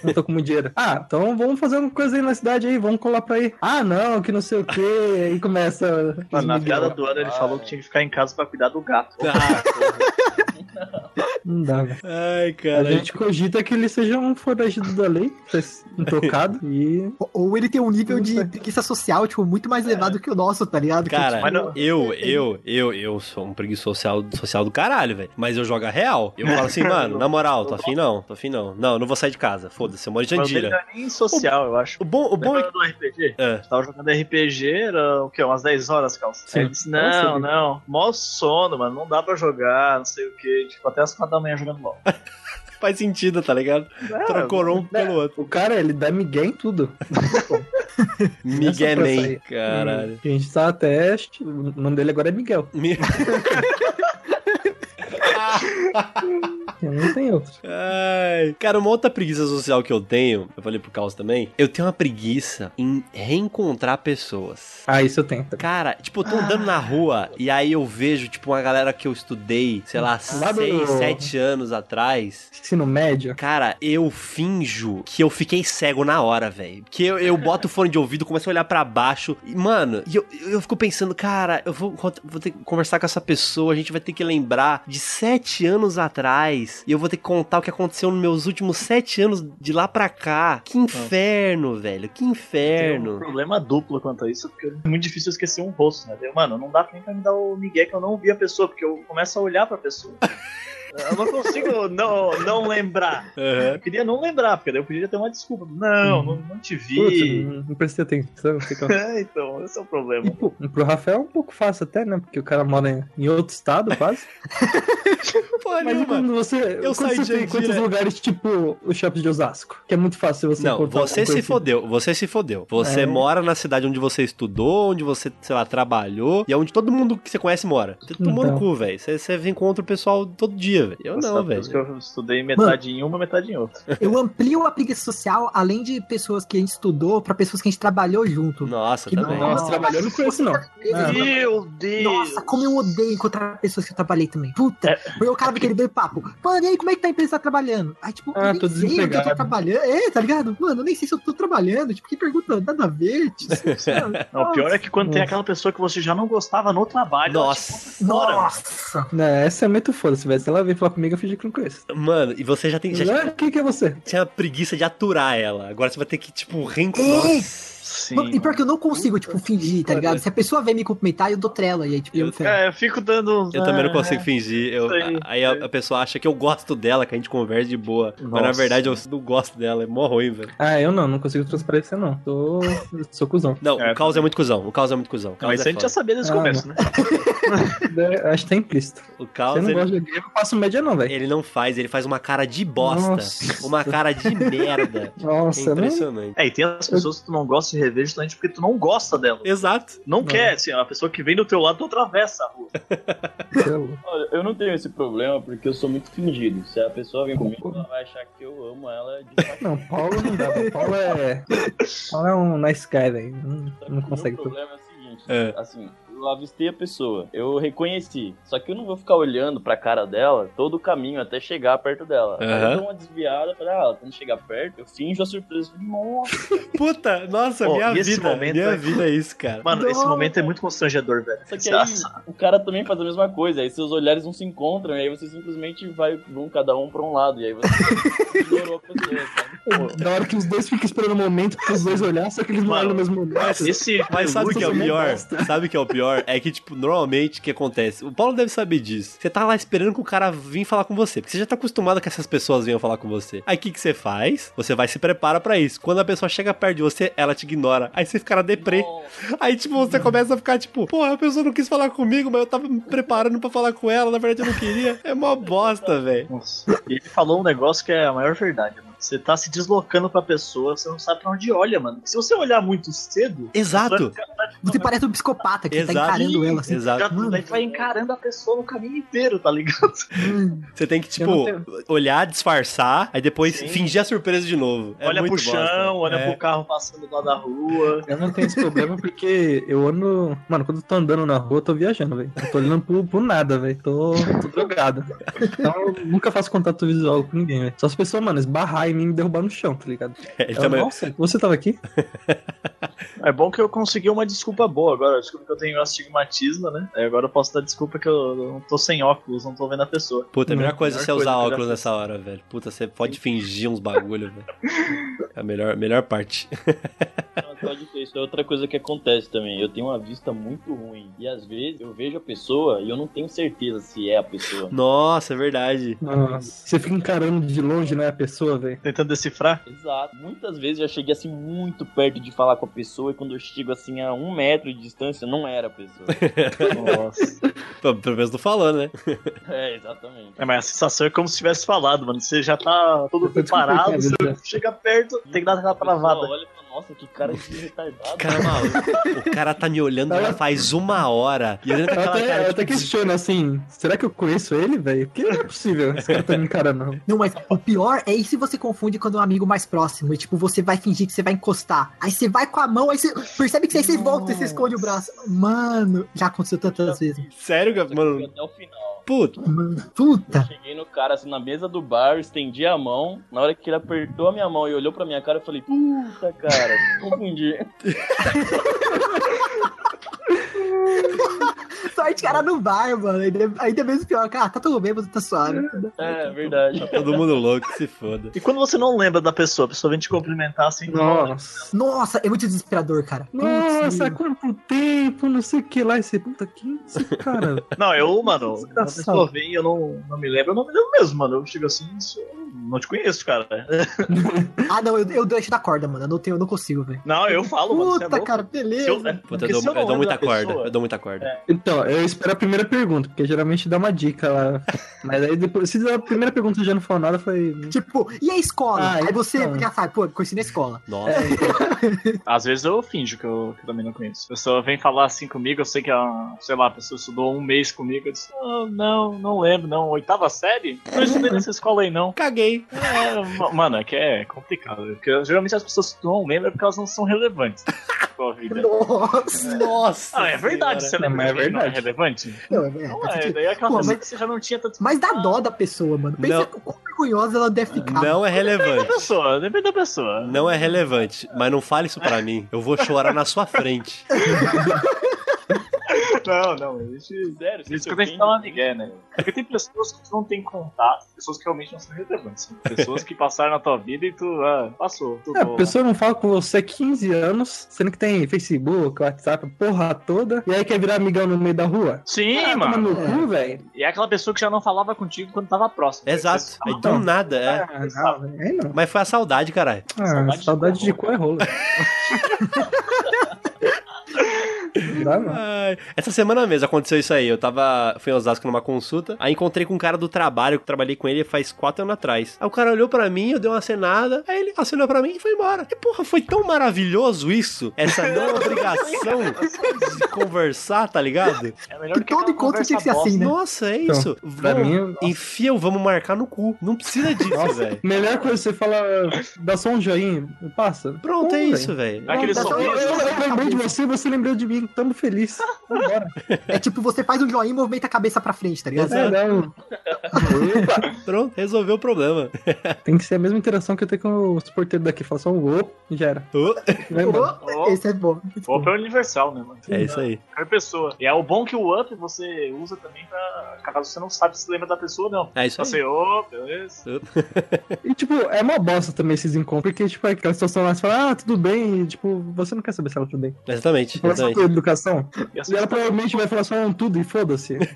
G: não tô com muito dinheiro. Ah, então vamos fazer alguma coisa aí na cidade aí, vamos colar pra aí. Ah, não, que não sei o que, aí começa...
H: Mano, na piada do ano ele falou que tinha que ficar em casa pra cuidar do gato.
D: Ah,
G: Não dá, velho.
D: ai,
G: A
D: cara.
G: gente cogita que ele seja um foragido da lei, tá intocado, e...
E: Ou- ele tem um nível de preguiça social, tipo, muito mais elevado que o nosso, tá ligado? Que,
D: Cara,
E: tipo,
H: Mas não-
D: eu, eu, eu, eu sou um preguiçoso social, social do caralho, velho. Mas eu jogo a real. Eu falo assim, mano, na moral, tô afim não, tô afim não. Não, não vou sair de casa. Foda-se, eu moro em
H: Mas ele não
D: Jandira.
H: é nem social, eu acho.
D: O bom, o bom é
H: do RPG?
D: É.
H: Tava jogando RPG, era o quê? Umas 10 horas, calça.
G: Sim.
H: Aí ele disse,
G: Eu
H: não, não, mó sono, mano, não dá pra jogar, não sei o que. Tipo, até as 4 da manhã jogando LOL.
D: faz sentido, tá ligado? Trocou um pelo outro.
G: O cara, ele dá migué em tudo.
D: Miguel
G: pra
D: nem, caralho.
G: A gente tá até... O nome dele agora é Miguel.
D: Mi-
G: Não tem outro.
D: Ai. Cara, uma outra preguiça social que eu tenho, eu falei pro Caos também, eu tenho uma preguiça em reencontrar pessoas.
G: Ah, isso eu tenho.
D: Cara, tipo, eu tô andando na rua e aí eu vejo, tipo, uma galera que eu estudei, sei lá,
G: Lá do-
D: 6, 7 anos atrás.
G: Ensino médio.
D: Cara, eu finjo que eu fiquei cego na hora, velho. Que eu, eu boto o fone de ouvido, começo a olhar pra baixo. E, mano, eu, eu fico pensando, cara, eu vou, vou ter que conversar com essa pessoa, a gente vai ter que lembrar de sete anos anos e eu vou ter que contar o que aconteceu nos meus últimos sete anos de lá pra cá. Que inferno, velho. Que
H: Tem um
D: inferno.
H: problema duplo quanto a isso, porque é muito difícil esquecer um rosto, né? Mano, não dá nem pra me dar o migué que eu não vi a pessoa, porque eu começo a olhar pra pessoa. Eu não consigo não, não lembrar. Eu queria não lembrar, porque daí eu podia ter uma desculpa. Não, não, não te
G: Putz,
H: vi.
G: não, não prestei atenção. fica-
H: É, então, esse é o problema.
G: E, pô, pro Rafael é um pouco fácil até, né? Porque o cara mora em, em outro estado, quase.
D: Porra
G: Mas quando você.
D: Eu
G: quando
D: saí
G: você
D: de
G: tem quantos lugares, tipo o shopping de Osasco? Que é muito fácil você
D: Não,
G: encontrar
D: você se fodeu, você se fodeu. Você
G: É.
D: mora na cidade onde você estudou, onde você, sei lá, trabalhou, e é onde todo mundo que você conhece mora. Você tomou no
G: Então.
D: cu, velho. Você, você encontra o pessoal todo dia, velho. Eu
H: Nossa,
D: não, velho.
H: que eu estudei metade em uma, metade em outra.
E: Eu amplio a preguiça social, além de pessoas que a gente estudou, pra pessoas que a gente trabalhou junto.
D: Nossa,
E: Que
D: também.
G: Nossa, trabalhou, não conheço, não. Ah,
H: Meu Deus!
E: Nossa, como eu odeio encontrar pessoas que eu trabalhei também. Puta,
H: É.
E: porque o cara vem aquele papo. Mano, e aí, como é que tá a empresa tá trabalhando? Aí, tipo,
G: Ah,
E: eu nem
G: tô
E: sei eu tô trabalhando. É, tá ligado? Mano, eu nem sei se eu tô trabalhando. Tipo, que pergunta nada a ver. Tipo?
H: Não, o pior é que quando tem aquela pessoa que você já não gostava no trabalho.
D: Nossa.
E: Nossa.
G: Não, essa é muito foda. Se ela vir falar comigo, eu fingi que não conheço.
D: Mano, e você já tem. Já
G: Ah, quem que é você?
D: tinha preguiça de aturar ela. Agora você vai ter que, tipo, reencontrar.
H: Sim.
E: E pior que eu não consigo, tipo, fingir, tá ligado? Se a pessoa vem me cumprimentar, eu dou trela. E aí, tipo, eu, eu
H: É, eu fico dando. uns-
D: Eu também não
H: ah,
D: consigo fingir. Eu, aí a, a pessoa acha que eu gosto dela, que a gente conversa de boa. Mas na
H: Nossa.
D: verdade eu não gosto dela. É mó ruim, velho.
G: Ah, eu não, não consigo transparecer, não. Tô. sou cuzão.
D: Não,
H: É,
D: o caos é muito cuzão. O caos é muito cuzão.
H: Mas
D: é
H: isso a gente já sabia desde o
G: Ah,
H: começo, né?
G: É, Acho que tá implícito.
D: O caos,
G: Você não
D: ele,
G: gosta de game, eu faço média, não, velho.
D: ele não faz, ele faz uma cara de bosta.
G: Nossa.
D: Uma cara de merda. É
G: Nossa, não.
D: impressionante.
H: É, e tem as pessoas que tu não gosta de rever justamente porque tu não gosta dela.
D: Exato.
H: Não, quer, assim, a pessoa que vem do teu lado, tu atravessa a rua.
J: Olha, eu não tenho esse problema porque eu sou muito fingido. Se a pessoa vem comigo, ela vai achar que eu amo ela de.
G: Não, Paulo não dá. Paulo é. Paulo é um nice guy, velho. Não, não
J: o
G: consegue.
J: meu problema é o seguinte,
D: É.
J: assim, eu avistei a pessoa, eu reconheci, só que eu não vou ficar olhando pra cara dela todo o caminho até chegar perto dela. Aí
D: Aham.
J: eu dou uma desviada, falei, ah, quando chegar perto, eu finjo a surpresa. Nossa,
D: Puta, nossa,
H: Pô,
D: minha vida.
H: momento
D: minha
H: é-
D: vida é isso, cara.
H: Mano, esse momento é muito constrangedor, velho.
J: Só que aí o cara também faz a mesma coisa, aí seus olhares não se encontram, e aí você simplesmente vai vão cada um pra um lado, e aí você ignorou a pessoa, sabe?
G: Da hora que os dois ficam esperando o momento pros dois olhar, só que eles não olham no mesmo momento.
H: Esse
D: Mas sabe o que é o pior? Sabe o que é o pior? É que, tipo, normalmente o que acontece? O Paulo deve saber disso. Você tá lá esperando que o cara vir falar com você. Porque você já tá acostumado que essas pessoas venham falar com você. Aí o que, que você faz? Você vai se prepara pra isso. Quando a pessoa chega perto de você, ela te ignora. Aí você fica na deprê. Aí, tipo, você começa a ficar, tipo, porra, a pessoa não quis falar comigo, mas eu tava me preparando pra falar com ela. Na verdade, eu não queria. É mó bosta, velho.
H: Nossa. Ele falou um negócio que é a maior verdade. Você tá se deslocando pra pessoa, você não sabe pra onde olha, mano. Se você olhar muito cedo,
D: Exato.
E: Você parece um psicopata que tá
D: Exato.
E: encarando ela assim.
D: Exato.
H: já daí vai encarando a pessoa no caminho inteiro, tá ligado?
E: Hum.
D: Você tem que, tipo, olhar, disfarçar, aí depois
H: Sim.
D: fingir a surpresa de novo. É
H: olha
D: muito
H: pro chão,
D: bosta.
H: olha
D: É.
H: pro carro passando lá da rua.
G: Eu não tenho esse problema porque eu ando. Mano, quando eu tô andando na rua, eu tô viajando, velho. Eu tô olhando pro, pro nada, velho. Tô, tô drogado. Então eu nunca faço contato visual com ninguém, velho. Só as pessoas, mano, esbarrar em mim e me derrubar no chão, tá ligado?
D: Ele
G: Eu,
D: também-
G: Nossa, você tava aqui?
H: É bom que eu consegui uma desculpa boa agora. Desculpa que eu tenho astigmatismo, né? Aí agora eu posso dar desculpa que eu não tô sem óculos, não tô vendo a pessoa.
D: Puta, a melhor
G: Hum,
D: coisa é você
H: coisa
D: usar óculos nessa hora, velho. Puta, você pode fingir uns bagulho, velho. É a melhor, melhor parte.
J: Não, pode ter, isso é outra coisa que acontece também. Eu tenho uma vista muito ruim. E às vezes eu vejo a pessoa e eu não tenho certeza se é a pessoa.
D: Nossa, é verdade.
G: Nossa. Você fica encarando de longe, né, a pessoa, velho.
H: Tentando decifrar.
J: Exato. Muitas vezes eu já cheguei assim muito perto de falar com a pessoa e quando eu chego assim a um metro de distância, não era a pessoa.
H: Nossa.
D: Pelo menos tô falando, né?
J: é, exatamente.
H: É, mas a sensação é como se tivesse falado, mano. Você já tá todo preparado, você
G: desconfortável,
H: chega perto, tem que dar aquela travada.
J: olha fala, nossa, que cara de retardado.
D: Cara maluco. O cara tá me olhando já faz uma hora. E olhando com
G: Eu
D: aquela
G: até,
D: cara,
G: eu
D: tipo,
G: até questiono assim, será que eu conheço ele, velho? Porque não é possível, esse cara tá me encarando, não.
E: Não, mas o pior é e se você confunde quando é um amigo mais próximo. E tipo, você vai fingir que você vai encostar. Aí você vai com a mão, aí você percebe que aí você volta e você esconde o braço. Mano, já aconteceu tantas vezes.
D: Sério,
J: fui
D: mano?
J: até o final.
D: Puta.
E: Mano, puta.
J: Cheguei no cara assim na mesa do bar, estendi a mão. Na hora que ele apertou a minha mão e olhou pra minha cara, eu falei, puta cara, confundi.
E: Sorte que era no bar, mano. Ainda, ainda mesmo pior. Cara, tá tudo bem, você tá suave.
J: É, verdade.
D: Todo mundo louco, que se foda.
H: E quando você não lembra da pessoa, a pessoa vem te cumprimentar assim.
G: Nossa.
E: Nossa, é muito desesperador, cara.
G: Nossa, quanto tempo, não sei o que lá. Esse puta, quem é esse cara?
H: Não, eu, mano, a pessoa vem eu não, não me lembro, eu não me lembro mesmo, mano. Eu chego assim, isso, não te conheço, cara.
E: Ah, não, eu, eu deixo da corda, mano. Eu não, tenho, eu não consigo, velho.
H: Não, eu falo, mano. é
E: Puta,
H: louco.
E: cara,
H: Se
E: beleza.
H: eu, é,
D: Puta, eu dou,
H: se eu
D: dou muita
H: da
D: corda. Eu dou muita corda.
H: É.
G: Então, eu espero a primeira pergunta, porque geralmente dá uma dica lá. Mas aí depois, se a primeira pergunta já não falou nada, foi.
E: Tipo, e a escola?
G: Ah,
E: Aí você
G: então.
E: já sabe, pô, conheci na escola.
D: Nossa.
H: Às vezes eu finjo que eu, que eu também não conheço. A pessoa vem falar assim comigo, eu sei que a, sei lá, a pessoa estudou um mês comigo, eu disse, "Ah, não, não lembro, não. Oitava série? Não estudei nessa escola aí, não.
D: Caguei.
H: É, ma- mano, é que é complicado. Porque geralmente as pessoas não lembram é porque elas não são relevantes sua vida.
E: Nossa.
D: Nossa.
H: Ah, é verdade, você
G: Mas é
H: de quem não é
G: verdade.
H: relevante?
E: Não, é,
H: Não é,
E: sentido.
H: daí é aquela
E: Pô, mas-
H: que você já não tinha tanto.
E: Mas dá dó da pessoa, mano. Pensa
D: Não.
E: quão vergonhosa ela deve ficar.
D: Não é
H: Depende da
D: relevante.
H: pessoa, depende da pessoa.
D: Não é relevante, mas não fale isso pra mim. Eu vou chorar na sua frente.
H: Não, não, existe.
J: Sério,
H: Isso que a gente uma migué, né? Porque tem pessoas que tu não tem contato, pessoas que realmente não são relevantes. Pessoas que passaram na tua vida e tu, ah, passou. Tu
G: É, a pessoa não fala com você há 15 anos, sendo que tem Facebook, WhatsApp, a porra toda, e aí quer virar amigão no meio da rua?
H: Sim,
G: Ah,
H: mano.
G: no cu, velho.
H: E é aquela pessoa que já não falava contigo quando tava próximo.
D: Exato. Aí do nada, é.
G: Ah, não, velho. Aí não.
D: Mas foi a saudade, caralho.
G: Ah,
H: Saudade
G: saudade,
H: de
G: de cu é rola. Dá, não.
D: Ai, Essa semana mesmo aconteceu isso aí. Eu tava. Fui em Osasco numa consulta. Aí encontrei com um cara do trabalho, que trabalhei com ele faz quatro anos atrás. Aí o cara olhou pra mim, eu dei uma acenada. Aí ele acenou pra mim e foi embora. E porra, foi tão maravilhoso isso. Essa não obrigação de conversar, tá ligado?
H: É melhor
E: Que
H: que
E: todo encontro tinha que ser assim, né?
D: Nossa, é
G: Então,
D: isso.
G: pra
D: Vamos-
G: mim,
D: Enfia o vamos marcar no cu. Não precisa disso, velho.
G: Melhor coisa você fala, dá só um joinha, passa.
D: Pronto, é isso, velho.
H: Aquele
G: eu- eu lembrei de você, você lembrou de mim, tamo feliz. Vambora.
E: É tipo, você faz um joinha e movimenta a cabeça pra frente, tá ligado?
D: Exato.
G: É, não.
D: Pronto, resolveu o problema.
G: Tem que ser a mesma interação que eu tenho com os porteiros daqui. Fala só um ô e já era.
D: Ô.
E: Ô, Esse é bom.
H: Opa é universal, né, mano?
D: É isso aí.
H: Qualquer pessoa. E é o bom que o up você usa também pra. Caso você não sabe se lembra da pessoa, não.
D: É isso aí.
H: Você, ô, beleza.
G: E, tipo, é uma bosta também esses encontros. Porque, tipo, é aquela situação lá, você fala, ah, tudo bem. E, tipo, você não quer saber se ela tudo bem.
D: Exatamente. Exatamente.
G: Educação.
H: E
G: ela provavelmente vai falar só um tudo e foda-se.
D: Bem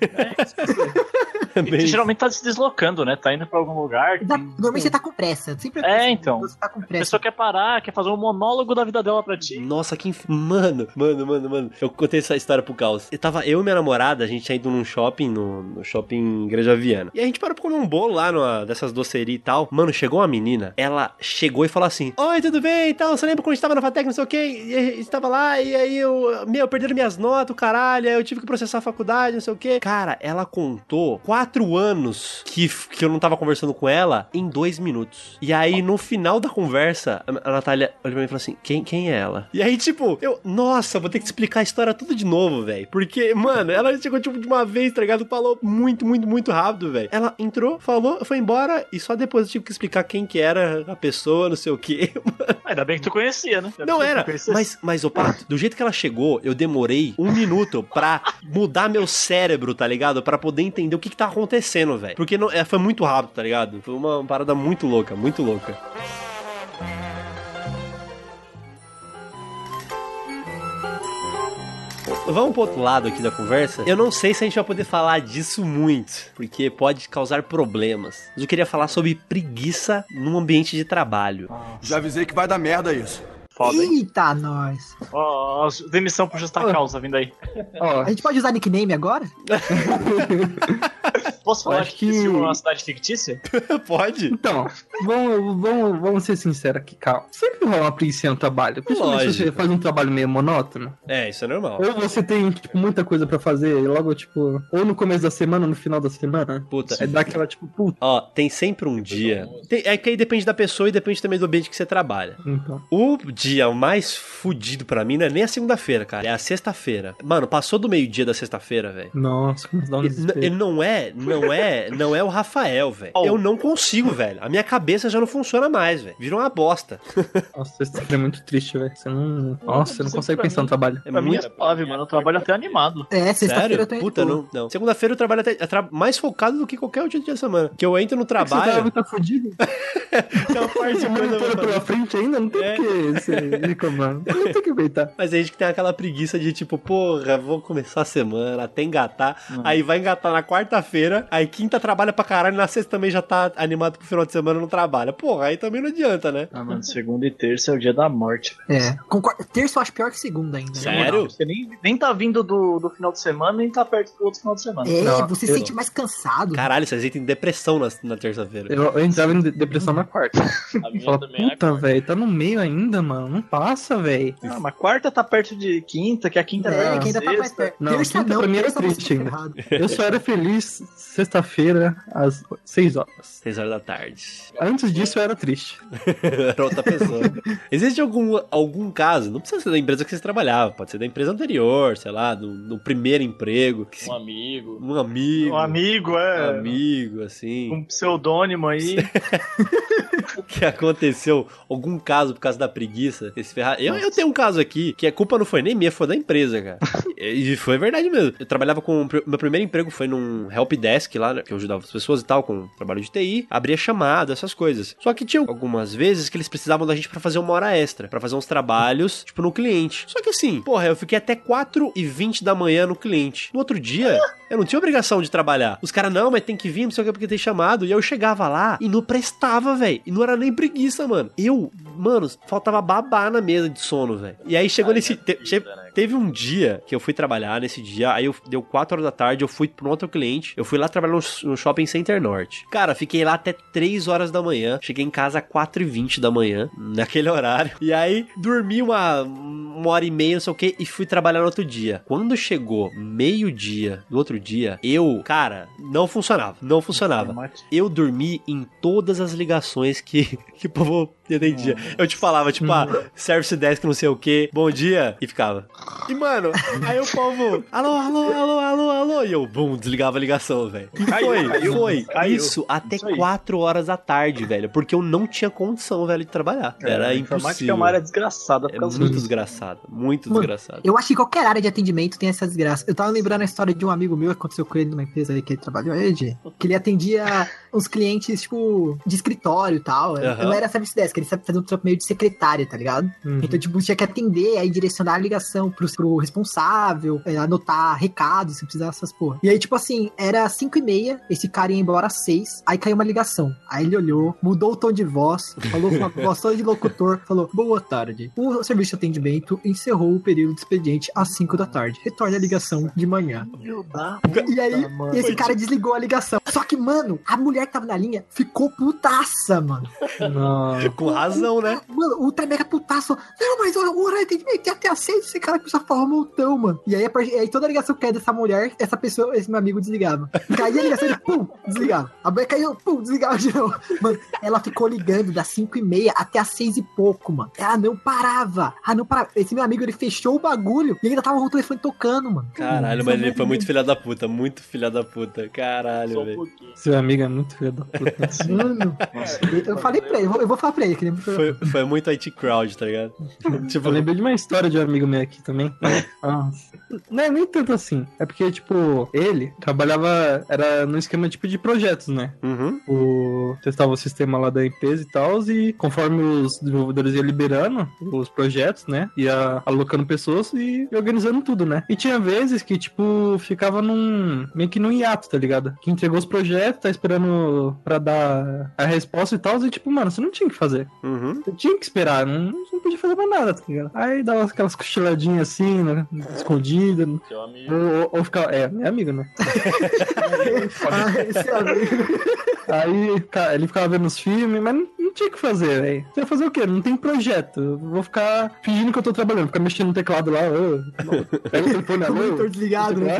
H: você
D: isso.
H: geralmente tá se deslocando, né? Tá indo pra algum lugar. Tem-
E: Normalmente você tá com pressa. Sempre
H: É,
E: assim,
H: então.
E: Você tá com
H: A
E: pressa.
H: pessoa quer parar, quer fazer um monólogo da vida dela pra ti.
D: Nossa, que. inf- Mano, mano, mano, mano. Eu contei essa história pro Caos. Eu tava eu e minha namorada, a gente tinha ido num shopping, no, no shopping Igreja Viana. E a gente parou pra comer um bolo lá numa dessas docerias e tal. Mano, chegou uma menina, ela chegou e falou assim: Oi, tudo bem e tal? Você lembra quando a gente tava na Fatec, não sei o quê? E a gente tava lá, e aí eu. Meu, perderam minhas notas, o caralho. aí Eu tive que processar a faculdade, não sei o quê. Cara, ela contou quatro anos que, que eu não tava conversando com ela em dois minutos. E aí, no final da conversa, a Natália olhou pra mim e falou assim: quem, quem é ela? E aí, tipo, eu, nossa, vou ter que explicar a história tudo de novo, velho. Porque, mano, ela chegou, tipo, de uma vez, tá ligado? Falou muito, muito, muito rápido, velho. Ela entrou, falou, foi embora, e só depois eu tive que explicar quem que era a pessoa, não sei o quê.
H: Ainda bem que tu conhecia, né?
D: Não era, mas, mas, ô Pato, do jeito que ela chegou, eu demorei um minuto pra mudar meu cérebro, tá ligado? Pra poder entender o que que tá acontecendo, velho. Porque não, é, foi muito rápido, tá ligado? Foi uma parada muito louca, muito louca. Vamos pro outro lado aqui da conversa. Eu não sei se a gente vai poder falar disso muito, porque pode causar problemas. Mas eu queria falar sobre preguiça num ambiente de trabalho.
A: Já avisei que vai dar merda isso.
H: Foda, hein?
E: Eita, nós.
H: Ó, ó, demissão por justa causa vindo aí.
G: Ó,
E: A gente pode usar nickname agora?
H: Posso falar
G: Acho
H: que
G: que-
H: é uma cidade fictícia?
D: pode?
G: Então, vamos, vamos, vamos ser sinceros aqui, calma. Sempre rola uma preguiça no trabalho. Principalmente se você faz um trabalho meio monótono.
D: É, isso é normal.
G: Ou você tem, tipo, muita coisa pra fazer e logo, tipo, ou no começo da semana ou no final da semana.
D: Puta.
G: É dar aquela, tipo, puta.
D: Ó, tem sempre um dia. Tem- é que aí depende da pessoa e depende também do ambiente que você trabalha.
G: Então.
D: O dia mais fudido pra mim não é nem a segunda-feira, cara. É a sexta-feira. Mano, passou do meio-dia da sexta-feira, velho.
G: Nossa, dá um
D: Ele,
G: desespero.
D: ele não é, não é, não é o Rafael, velho.
H: Oh.
D: Eu não consigo, velho. A minha cabeça já não funciona mais, velho. Virou uma bosta.
G: Nossa, sexta-feira é muito triste, velho. Você não. Nossa, você não consegue pensar no trabalho.
D: É
H: Pra é
D: muito
H: suave, mano. Eu trabalho até animado.
E: É, sexta-feira indo
D: Puta, não. não. Segunda-feira eu trabalho até, tra- mais focado do que qualquer outro dia da semana. Que eu entro no
G: Você tá,
D: trabalho.
G: tá fudido?
D: Tem uma parte de coisa pra
G: pela frente ainda? Não tem
D: É.
G: por que você reclamar. Não tem que aguentar.
D: Mas a gente que tem aquela preguiça de tipo, porra, vou começar a semana, até engatar.
H: Hum.
D: Aí vai engatar na quarta-feira, aí quinta trabalha pra caralho, na sexta também já tá animado pro final de semana não trabalha. Porra, aí também não adianta, né?
H: Ah, mano, segunda e terça é o dia da morte. velho.
E: É, concordo. Terça eu acho pior que segunda ainda. né?
D: Sério?
H: Você nem, nem tá vindo do, do final de semana, nem tá perto do outro final de semana.
E: É,
G: Não,
E: você
G: eu-
E: sente mais cansado.
D: Caralho, vocês entram em depressão na, na terça-feira.
G: Eu, eu entrava em de- depressão na quarta.
J: A minha
G: falava,
J: também é
G: puta, velho, tá no meio ainda, mano. Não passa, velho.
H: Ah, mas quarta tá perto de quinta, que a quinta
E: É, ainda
H: de
E: tá mais perto.
G: Não,
E: terça
G: quinta
E: não,
G: pra mim era triste
E: tá
G: ainda. Eu só era feliz sexta-feira às 6 horas.
D: Seis horas da tarde.
G: Antes disso eu era triste.
D: Era outra pessoa. Existe algum, algum caso, não precisa ser da empresa que vocês trabalhavam, pode ser da empresa anterior, sei lá, no, no primeiro emprego. que se-
J: Um amigo.
D: um amigo.
H: Um amigo,
D: um
H: é.
D: amigo, assim.
H: Um pseudônimo aí.
D: que aconteceu algum caso por causa da preguiça, esse ferrar. Eu, eu tenho um caso aqui que a culpa não foi nem minha, foi da empresa, cara. e foi verdade mesmo. Eu trabalhava com. Meu primeiro emprego foi num help desk lá, né, que eu ajudava as pessoas e tal, com trabalho de TI, abria chamada, essas coisas. Só que tinha algumas vezes que eles precisavam da gente pra fazer uma hora extra, pra fazer uns trabalhos, tipo, no cliente. Só que assim, porra, eu fiquei até 4 e 20 da manhã no cliente. No outro dia, eu não tinha obrigação de trabalhar. Os caras, não, mas tem que vir, não sei o que, porque tem chamado. E eu chegava lá e não prestava, velho. E não era nem preguiça, mano. Eu, mano, faltava babar na mesa de sono, velho. E aí chegou
J: Ai,
D: nesse.
J: é
D: te-
J: preguiça,
D: che-
J: né?
D: Teve um dia que eu fui trabalhar nesse dia, aí eu deu 4 horas da tarde, eu fui pra um outro cliente, eu fui lá trabalhar no, no shopping Center Norte. Cara, fiquei lá até 3 horas da manhã, cheguei em casa às 4 e 20 da manhã, naquele horário. E aí dormi uma, uma hora e meia, não sei o que, e fui trabalhar no outro dia. Quando chegou meio-dia do outro dia, eu, cara, não funcionava, não funcionava. Eu dormi em todas as ligações que, que o povo atendia. Eu te falava, tipo, ah, service desk, não sei o que, bom dia, e ficava. E, mano, aí o povo, alô, alô, alô, alô, alô, e eu, bum, desligava a ligação, velho. E
H: Caiu,
D: foi,
H: caiu,
D: foi.
H: caiu.
D: Isso até
H: Isso aí.
D: 4 horas da tarde, velho, porque eu não tinha condição, velho, de trabalhar. Era
H: a informática
D: impossível.
H: é uma área desgraçada
D: É muito
H: disso.
D: desgraçado, muito
E: Mano,
D: desgraçado.
E: Eu acho que qualquer área de atendimento tem essa desgraça. Eu tava lembrando a história de um amigo meu que aconteceu com ele numa empresa aí que ele trabalhou, Ed, que ele atendia uns clientes, tipo, de escritório e tal.
D: Aham.
E: Não era service desk, ele sabe fazer um trampo meio de secretária, tá ligado?
G: Uhum.
E: Então, tipo, tinha que atender, aí direcionar a ligação pro, pro responsável, é, anotar recados, se precisar dessas porra. E aí, tipo assim, era 5 e meia, esse cara ia embora às 6, aí caiu uma ligação. Aí ele olhou, mudou o tom de voz, falou com uma voz toda de locutor, falou, boa tarde. O serviço de atendimento encerrou o período de expediente às 5 da tarde. Retorne a ligação de manhã.
H: Meu
E: E aí,
H: mano.
E: esse cara desligou a ligação. Só que, mano, a mulher que tava na linha ficou putaça, mano.
G: Não.
D: Com razão, né?
E: Mano, o ultra mega putaço. Não, mas o horário de atendimento é até às seis. Esse cara começou a falar um montão, mano. E aí, partir- aí toda a ligação que é dessa mulher, essa pessoa, esse meu amigo desligava. Caía a ligação, ele pum, desligava. A mulher caiu, pum, desligava de novo. Mano, ela ficou ligando das cinco e meia até às seis e pouco, mano. Ela não parava. Ah, não parava. Esse meu amigo, ele fechou o bagulho e ainda tava com o telefone tocando, mano.
D: Caralho, mas ele foi muito filha da puta, muito filha da puta. Caralho,
J: um
D: velho.
G: Seu amigo é muito filho da puta.
E: Mano, eu falei pra ele, eu vou, eu vou falar pra ele que ele é
D: Foi, foi muito IT crowd, tá ligado? tipo,
G: Eu lembrei de uma história de um amigo meu aqui também. Nossa. Não é nem tanto assim. É porque, tipo, ele trabalhava. Era no esquema tipo de projetos, né?
D: uhum.
G: O, testava o sistema lá da empresa e tal. E conforme os desenvolvedores iam liberando os projetos, né? Ia alocando pessoas e organizando tudo, né? E tinha vezes que, tipo, ficava num. meio que num hiato, tá ligado? Que entregou os projetos, tá esperando pra dar a resposta e tal. E, tipo, mano, você não tinha que fazer.
D: Uhum.
G: Eu tinha que esperar, não, não podia fazer mais nada, tá ligado? Aí dava aquelas cochiladinhas assim, né? Escondida.
J: Seu amigo.
G: Ou, ou, ou ficava. É, meu amigo, né?
E: Ah, esse amigo.
G: Aí ca- ele ficava vendo os filmes, mas não, não tinha o que fazer, velho. Você vai fazer o quê? Não tem projeto. Eu vou ficar fingindo que eu tô trabalhando, ficar mexendo no teclado lá. ô, Pega o telefone
E: monitor
G: alô.
E: desligado, né?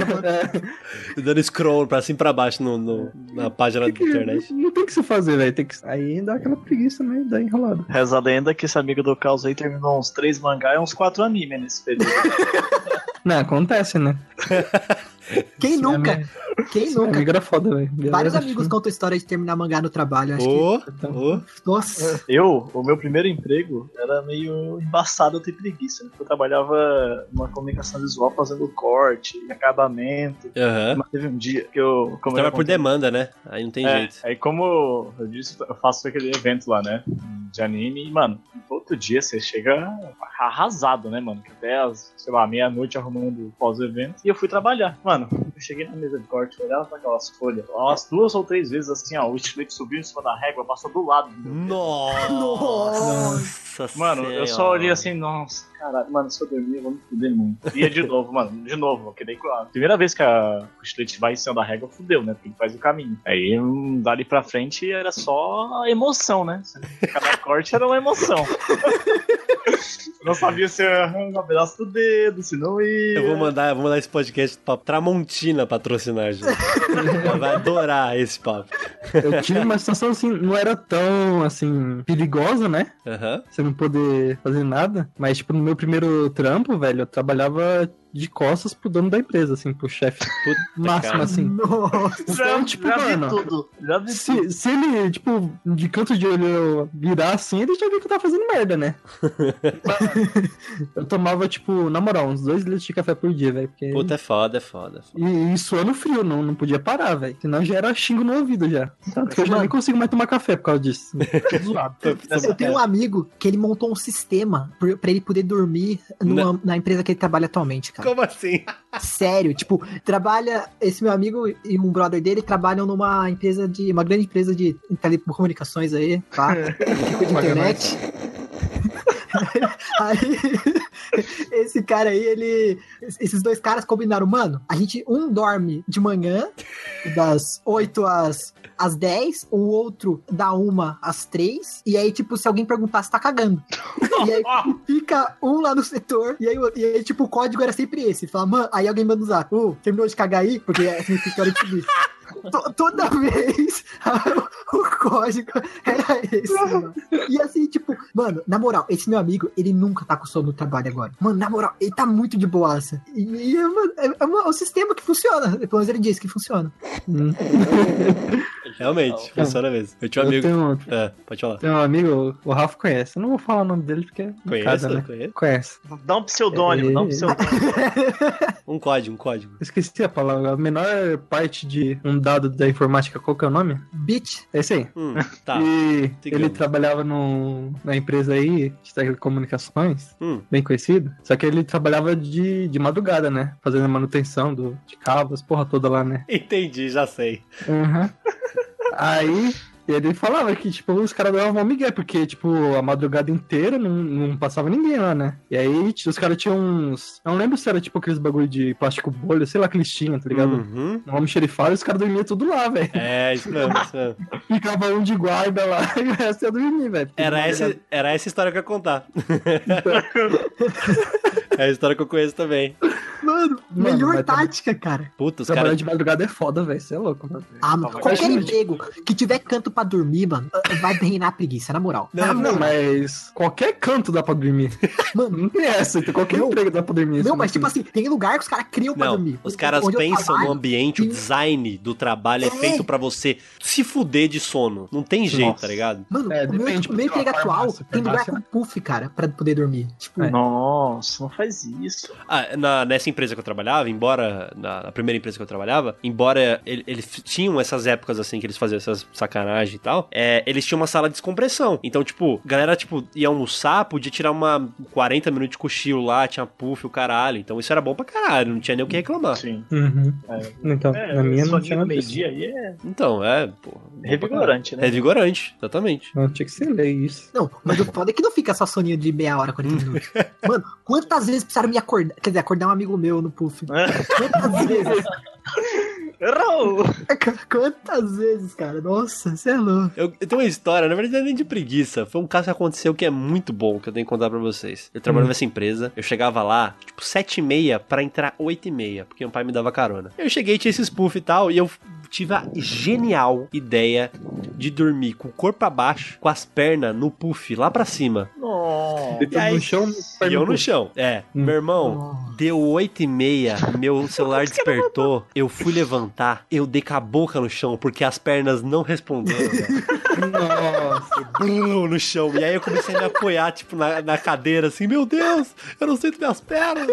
G: É,
D: Dando scroll pra cima e pra baixo no, no- na página da
G: que-
D: internet.
G: não tem o que se fazer, velho. Tem que... Aí dá aquela preguiça, né? Dá enrolado.
H: Reza a lenda que esse amigo do caos aí terminou uns três mangá e uns quatro anime nesse período.
G: Não, acontece, né?
E: Quem
G: Sim,
E: nunca?
G: é
E: Quem
G: Esse
E: nunca?
G: amigo era foda, velho.
E: Vários amigos contam história de terminar mangá no trabalho. Acho
D: Ô,
E: que...
D: ô.
E: Nossa.
H: Eu, o meu primeiro emprego era meio embaçado eu ter preguiça. Né? Eu trabalhava numa comunicação visual fazendo corte, acabamento.
D: Aham.
H: Mas teve um dia que eu. Como
D: Trabalha por demanda, né? Aí não tem
H: É,
D: jeito.
H: Aí como eu disse, eu faço aquele evento lá, né? De anime, e, mano, outro dia você chega arrasado, né, mano? Que Até as, sei lá, meia-noite arrumando pós-evento. E eu fui trabalhar. Mano, eu cheguei na mesa de corte, olhava pra aquelas folhas. Umas duas ou três vezes assim, ó, o estilete subiu em cima da régua, passou do lado. do dedo.
D: Nossa
H: Mano, eu só olhei assim, nossa, caralho, mano, se eu dormir, eu vou me fuder muito. Ia de novo, mano, de novo, que daí a primeira vez que a, o estilete vai em cima da régua, fudeu, né? Porque ele faz o caminho. Aí hum, dali pra frente era só emoção, né? Cada corte era uma emoção. não sabia se ia arrancar um pedaço do dedo, se não ia.
D: Eu vou mandar, eu vou mandar esse podcast pra Tramontina patrocinar, gente. Ela vai adorar esse papo.
G: Eu tive uma situação assim, não era tão assim, perigosa, né?
D: Aham.
G: Você não poder fazer nada. Mas, tipo, no meu primeiro trampo, velho, eu trabalhava de costas pro dono da empresa, assim, pro chefe. Máximo,
D: cara.
G: assim.
E: Nossa.
G: Então, tipo,
H: já vi
G: mano,
H: tudo. Já vi tudo.
G: se, se ele, tipo, de canto de olho eu virar assim, ele já viu que eu tava fazendo merda, né? eu tomava, tipo, na moral, uns dois litros de café por dia, velho. Porque...
D: Puta, é foda, é foda.
G: E, e suando frio, não, não podia parar, velho. Senão já era xingo no ouvido já. Tanto que eu já nem consigo mais tomar café por causa disso. Zoado.
E: Eu tenho um amigo que ele montou um sistema pra pra ele poder dormir numa- na empresa que ele trabalha atualmente, cara.
D: Como assim?
E: Sério, tipo, trabalha. Esse meu amigo e um brother dele trabalham numa empresa de. uma grande empresa de telecomunicações aí, tá? Tipo de internet. aí, esse cara aí, ele. Esses dois caras combinaram, mano, a gente, um dorme de manhã, das 8 às, às 10, o outro da 1 às 3, e aí, tipo, se alguém perguntar, você tá cagando. E aí fica um lá no setor, e aí, e aí, tipo, o código era sempre esse. Fala, mano, aí alguém manda usar, uh, terminou de cagar aí? Porque significa hora de subir. To- toda vez código era esse, mano. E assim, tipo, mano, na moral, esse meu amigo, ele nunca tá com sono no trabalho agora. Mano, na moral, ele tá muito de boaça. E, e é, é, é é um sistema que funciona. Pelo menos ele disse que funciona.
D: Realmente, funciona mesmo. Eu tinha um amigo.
G: tenho,
D: É, pode falar.
G: tenho um amigo, o Rafa conhece. Eu não vou falar o nome dele porque é
D: Conheço,
G: casa, né? Conhece.
H: Dá um pseudônimo, dá um
G: É.
H: pseudônimo.
D: Um código, um código.
G: Esqueci a palavra. A menor parte de um dado da informática, qual que é o nome?
E: Bit.
G: É esse aí.
D: Hum, tá.
G: E
D: Sigamos.
G: ele trabalhava no, na empresa aí de telecomunicações,
D: Hum.
G: bem conhecido. Só que ele trabalhava de, de madrugada, né? Fazendo a manutenção do, de cabos, porra toda lá, né?
D: Entendi, já sei.
G: Uhum. Aí ele falava que, tipo, os caras davam migué, porque, tipo, a madrugada inteira não, não passava ninguém lá, né? E aí t- os caras tinham uns. Eu não lembro se era tipo aqueles bagulho de plástico bolha, sei lá que eles tinham, tá ligado?
D: Uhum.
G: Um xerifado e os caras dormiam tudo lá, velho.
D: É, isso mesmo, isso mesmo.
G: Ficava um de guarda lá e o resto ia dormir, velho.
D: Era essa, era essa história que eu ia contar. é a história que eu conheço também.
E: Mano,
G: Mano,
E: melhor
G: tra-
E: tática, cara.
D: Puta, os
G: Trabalhar
D: caras.
G: de madrugada é foda, velho. Você é louco, mano.
E: Ah, mano,
H: mas
E: qualquer emprego que tiver canto pra dormir, mano, vai reinar a preguiça, na moral.
D: Não,
E: na
G: Não, mas qualquer canto dá pra dormir.
E: Mano,
G: Não tem essa, então qualquer
E: Não.
G: emprego dá pra dormir.
E: não, mas tipo assim, tem lugar que os caras criam pra
D: Não,
E: dormir.
D: os caras
E: Onde
D: pensam
E: trabalho,
D: no ambiente, o design do trabalho é,
E: É.
D: feito pra você se fuder de sono. Não tem jeito,
H: Nossa.
D: tá ligado?
E: Mano,
G: É,
E: o meu,
G: depende,
E: o meu
G: porque
E: emprego atual tem lugar com puff, cara, pra poder dormir. Tipo,
G: É.
H: Nossa, não faz isso.
D: Ah, na- nessa empresa que eu trabalhava, embora. Na, na primeira empresa que eu trabalhava, embora ele- eles tinham essas épocas assim que eles faziam essas sacanagens e tal, é, eles tinham uma sala de descompressão. Então, tipo, galera, tipo, ia almoçar, podia tirar uma 40 minutos de cochilo lá, tinha puff, o caralho. Então isso era bom pra caralho, não tinha nem o que reclamar.
H: Sim.
G: Uhum.
H: É,
G: Então,
H: é
G: na minha não tinha disso.
H: meio-dia aí é
D: Então, é, pô.
H: revigorante, né?
D: Revigorante, exatamente.
G: Não, tinha que ser lei isso.
E: Não, mas o foda é que não fica só soninho de meia hora, 40 minutos. Mano, quantas vezes precisaram me acordar? Quer dizer, acordar um amigo meu no puff. Quantas vezes?
H: Errou!
E: Quantas vezes, cara? Nossa, você é louco.
D: Eu, eu tenho uma história, na verdade não é nem de preguiça. Foi um caso que aconteceu que é muito bom, que eu tenho que contar pra vocês. Eu trabalhava nessa empresa, eu chegava lá, tipo, sete e meia pra entrar oito e meia, porque meu pai me dava carona. Eu cheguei, tinha esses puff e tal, e eu tive a genial ideia de dormir com o corpo abaixo, com as pernas no puff, lá pra cima.
H: Nossa.
G: Deitado no chão,
D: E eu no chão. É, meu irmão, deu oito e meia, meu celular despertou, eu fui levantar, eu dei com a boca no chão, porque as pernas não responderam, velho.
G: Nossa.
D: Blum, no chão. E aí eu comecei a me apoiar, tipo, na, na cadeira, assim, meu Deus, eu não sinto minhas pernas.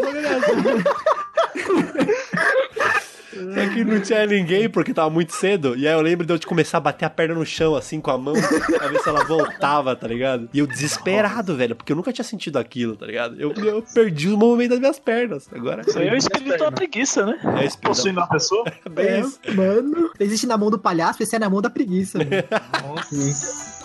D: Só que não tinha ninguém porque tava muito cedo. E aí eu lembro de eu começar a bater a perna no chão, assim, com a mão, pra ver se ela voltava, tá ligado? E eu desesperado, velho, porque eu nunca tinha sentido aquilo, tá ligado? Eu, eu perdi o movimento das minhas pernas. Agora.
H: Isso aí é o espírito da preguiça, né?
D: É espírito
H: Possuindo uma pessoa.
D: Bem
E: É,
D: isso.
E: mano. Existe na mão do palhaço, esse é na mão da preguiça. mano.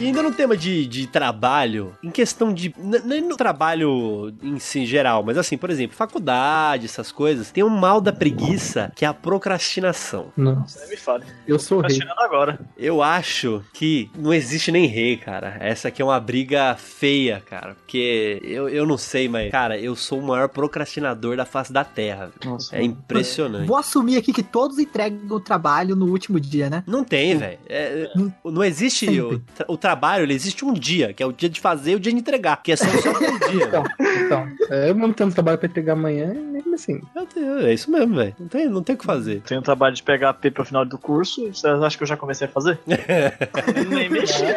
D: E ainda no tema de, de trabalho, em questão de. Nem no trabalho em si geral, mas assim, por exemplo, faculdade, essas coisas, tem um mal da preguiça que é a procrastinação.
G: Nossa.
H: Me fale.
G: Eu sou rei.
H: agora.
D: Eu acho que não existe nem rei, cara. Essa aqui é uma briga feia, cara. Porque eu, eu não sei, mas, cara, eu sou o maior procrastinador da face da terra. velho.
H: Nossa.
D: É impressionante.
E: Vou assumir aqui que todos entregam o trabalho no último dia, né?
D: Não tem, velho. É, não existe. O, o trabalho, ele existe um dia, que é o dia de fazer e o dia de entregar. Que é só, só um dia.
G: Então, então, é, eu mesmo tendo trabalho pra entregar amanhã, mesmo assim.
D: Deus, é isso mesmo, velho. Não tem, não tem o que fazer.
H: Tenho o trabalho de pegar P pro final do curso. Vocês acham que eu já comecei a fazer? Nem mexi.
G: É.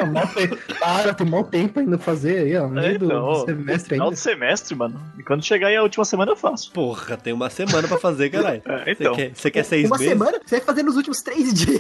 G: Para, tem mal tempo ainda pra fazer aí, ó. No meio do
H: então,
G: semestre
H: Final
G: ainda.
H: do semestre, mano. E quando chegar aí a última semana eu faço.
D: Porra, tem uma semana pra fazer, caralho.
H: É,
D: Você
H: então.
D: quer, você quer seis
E: Uma
D: meses?
E: semana? Você vai fazer nos últimos três dias.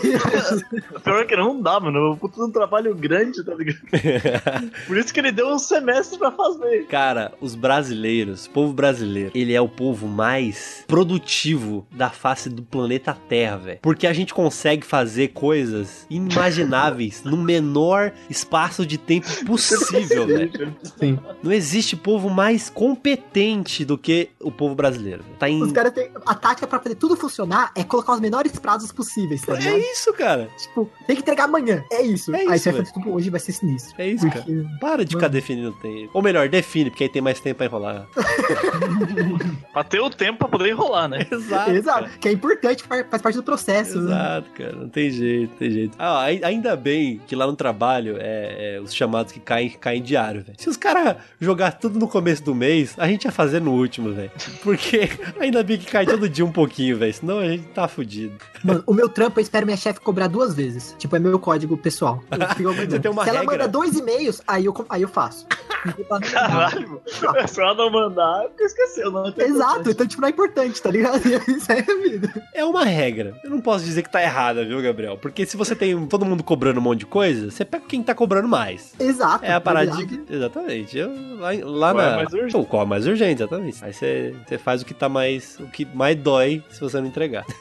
H: Pior que não dá, mano. Eu puto um trabalho grande, tá ligado? Por isso que ele deu um semestre pra fazer.
D: Cara, os brasileiros, o povo brasileiro, ele é o povo mais produtivo da face do planeta Terra, velho. Porque a gente consegue fazer coisas inimagináveis no menor espaço de tempo possível, velho.
G: Sim.
D: Não existe povo mais competente do que o povo brasileiro. Tá em...
E: Os caras têm. A tática pra fazer tudo funcionar é colocar os menores prazos possíveis, tá ligado?
D: É isso, cara.
E: Tipo, tem que entregar amanhã. É isso.
D: É
E: aí
D: isso,
E: você vai
D: velho.
E: fazer, tipo, hoje vai ser sinistro.
D: É isso, cara.
E: Porque-
D: Para de ficar
E: Mano.
D: definindo tempo. Ou melhor, define, porque aí tem mais tempo pra enrolar.
H: Pra ter o tempo pra poder enrolar, né?
D: Exato.
E: Exato. Que é importante, faz parte do processo. né?
D: Exato, cara. Não tem jeito, não tem jeito. Ah, ai- ainda bem que lá no trabalho é, é os chamados que caem, caem diário, velho. Se os caras jogar tudo no começo do mês, a gente ia fazer no último, velho. Porque ainda bem que cai todo dia um pouquinho, velho. Senão a gente tá fudido.
E: Mano, o meu trampo eu espero minha chefe cobrar duas vezes. Tipo, é meu código pessoal. Eu fico mandando.
D: Você tem uma
E: Se ela
D: regra?
E: manda dois e-mails, aí eu, aí eu faço.
H: Caralho. É só ela não mandar, porque esqueceu, não. é
E: Exato, então, tipo, não é importante, tá ligado? Isso é a vida.
D: É uma regra. Eu não posso dizer que tá errada, viu, Gabriel? Porque se você tem todo mundo cobrando um monte de coisa, você pega quem tá cobrando mais.
E: Exato.
D: É a parada de. Exatamente. Eu, lá lá
H: Qual é
D: na.
H: mais urgente?
D: Pô, qual é mais urgente, exatamente. Aí você, você faz o que tá mais. O que mais dói se você não entregar.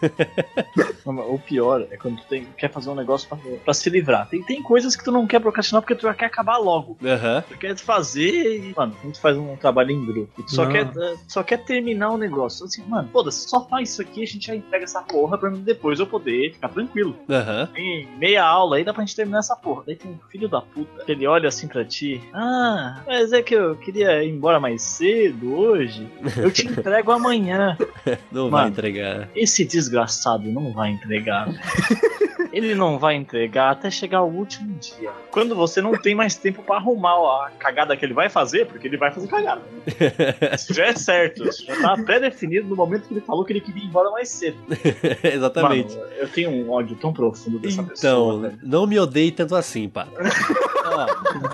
H: O pior é quando tu tem- quer fazer um negócio pra, pra se livrar. Tem, tem coisas que tu não quer procrastinar porque tu já quer acabar logo.
D: Aham.
H: Tu quer fazer e, mano, quando tu faz um trabalho em grupo e tu só
G: Não.
H: quer, eh, só quer terminar o negócio. Assim, mano, foda-se, só faz isso aqui a gente já entrega essa porra pra mim depois eu poder ficar tranquilo.
D: Aham.
H: Tem meia aula aí, dá pra gente terminar essa porra. Daí tem um filho da puta, ele olha assim pra ti. Ah, mas é que eu queria ir embora mais cedo hoje. Eu te entrego amanhã.
D: Não vai
H: Mano.
D: entregar.
H: Esse desgraçado não vai entregar. Ele não vai entregar até chegar o último dia. Quando você não tem mais tempo pra arrumar a cagada que ele vai fazer, porque ele vai fazer cagada. Isso já é certo. Isso já tá pré-definido no momento que ele falou que ele queria ir embora mais cedo.
D: Exatamente.
H: Mano, eu tenho um ódio tão profundo dessa pessoa.
D: Então,
H: velho.
D: não me odeie tanto assim, pá. Ó,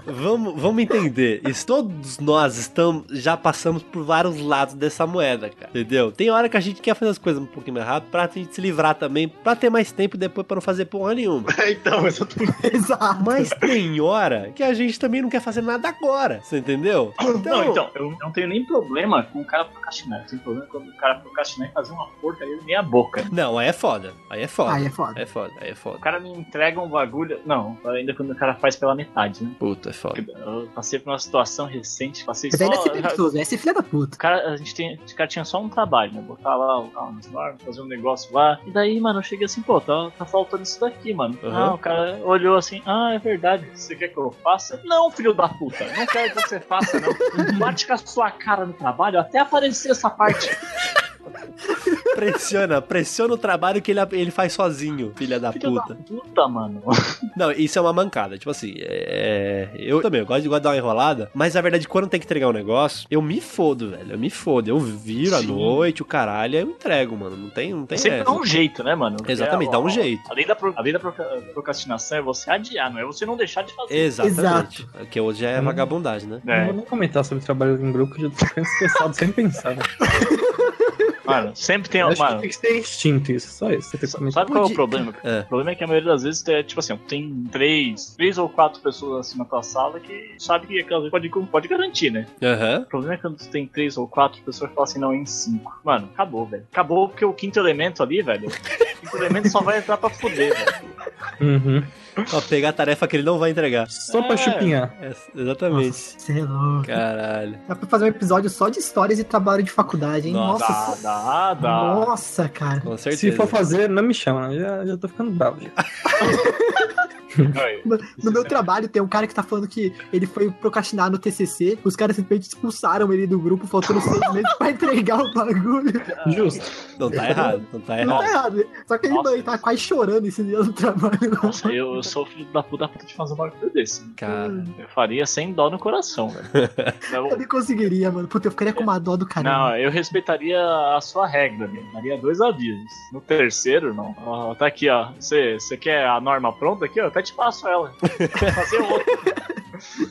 D: vamos, vamos entender. Isso, todos nós estamos, já passamos por vários lados dessa moeda, cara. Entendeu? Tem hora que a gente quer fazer as coisas um pouquinho mais rápido pra gente se livrar também, pra ter mais tempo depois pra não fazer porra nenhuma.
H: então, exatamente.
E: Exato.
D: Mas tem hora que a gente também não quer fazer nada agora, você entendeu?
H: Não, então, eu não tenho nem problema com o cara procrastinar. Eu tenho problema quando o cara procrastinar e fazer uma porcaria na minha boca.
D: Não, aí é foda. Aí é foda.
E: Aí é foda.
D: É foda, aí é
H: O
D: foda.
H: cara me entrega um bagulho. Não, ainda quando o cara faz pela metade, né?
D: Puta, é foda.
H: Eu passei por uma situação recente, passei
E: Mas
H: só.
E: ainda é ser preguiçoso, é ser filha da puta.
H: O cara, a gente tem, o cara tinha só um trabalho, né? Botar lá o carro nas normas, fazer um negócio lá. E daí, mano, eu cheguei assim, pô, tá, tá faltando isso daqui, mano.
D: Uhum.
H: Ah, o cara olhou assim, ah, é verdade. Você quer que eu faça? Não, filho da puta, não quero que você faça, não. Bate com a sua cara no trabalho até aparecer essa parte.
D: Pressiona, pressiona o trabalho que ele, ele faz sozinho, filha da
H: Filha
D: puta.
H: da puta, mano.
D: Não, isso é uma mancada. Tipo assim, é... eu também, eu gosto de, gosto de dar uma enrolada, mas na verdade, quando tem que entregar um negócio, eu me fodo, velho. Eu me fodo. Eu viro à
H: Sim.
D: noite, o caralho, aí eu entrego, mano. Não tem, não tem
H: Sempre
D: essa.
H: dá um jeito, né, mano? Porque
D: Exatamente,
H: é,
D: dá um
H: ó,
D: jeito.
H: A lei da, pro- a lei da procrastinação é você adiar, não é você não deixar de fazer.
D: Exatamente. Que hoje já é
G: Hum.
D: vagabundagem, né?
G: Não
H: É.
G: vou nem comentar sobre trabalho em grupo, que eu já tô ficando estressado sem pensar.
H: Mano, sempre tem.
G: Eu acho que
H: Mano,
G: tem que ser instinto isso, só isso. Você tem que comentar.
H: Sabe qual é o problema?
D: É.
H: O problema é que a maioria das vezes é tipo assim, tem três, três ou quatro pessoas assim na tua sala que sabe que aquelas vezes pode, pode garantir, né?
D: Aham.
H: O problema é que quando tu tem três ou quatro pessoas que falam assim, não, em cinco. Mano, acabou, velho. Acabou porque o quinto elemento ali, velho. O quinto elemento só vai entrar pra fuder, velho.
G: Uhum.
D: Pra pegar a tarefa que ele não vai entregar.
G: Só pra
H: É.
G: chupinhar.
D: É, exatamente.
E: Você é louco.
D: Caralho.
E: Dá pra fazer um episódio só de histórias e trabalho de faculdade, hein?
D: Nossa.
E: Nossa.
H: Dá, dá, dá.
E: Nossa, cara.
D: Com certeza.
G: Se for fazer, não me chama. Já, já tô ficando bravo.
E: No, no meu trabalho tem um cara que tá falando que ele foi procrastinar no TCC, os caras simplesmente expulsaram ele do grupo, faltando seis meses pra entregar o bagulho.
G: Justo.
D: Não tá errado, não tá
E: Não
D: errado.
E: tá errado. Só que ele, mano, ele tá quase chorando esse dia no trabalho.
H: Nossa, eu, eu sou filho da puta de fazer um bagulho desse.
D: Cara.
H: Eu faria sem dó no coração, velho.
E: Eu
H: Eu-
E: nem conseguiria, mano. Puta, eu ficaria com uma dó do caramba.
H: Não, eu respeitaria a sua regra. Daria dois avisos. No terceiro, não. Ó, tá aqui, ó. Você você quer a norma pronta aqui? ó? Eu até te passo ela. Fazer outro.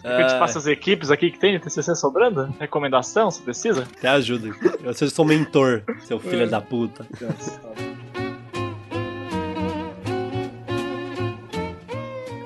H: Eu te
D: Ah,
H: passo as equipes aqui que tem de TCC sobrando? Recomendação, você precisa?
D: até ajuda. Eu sou seu mentor, seu filho da puta.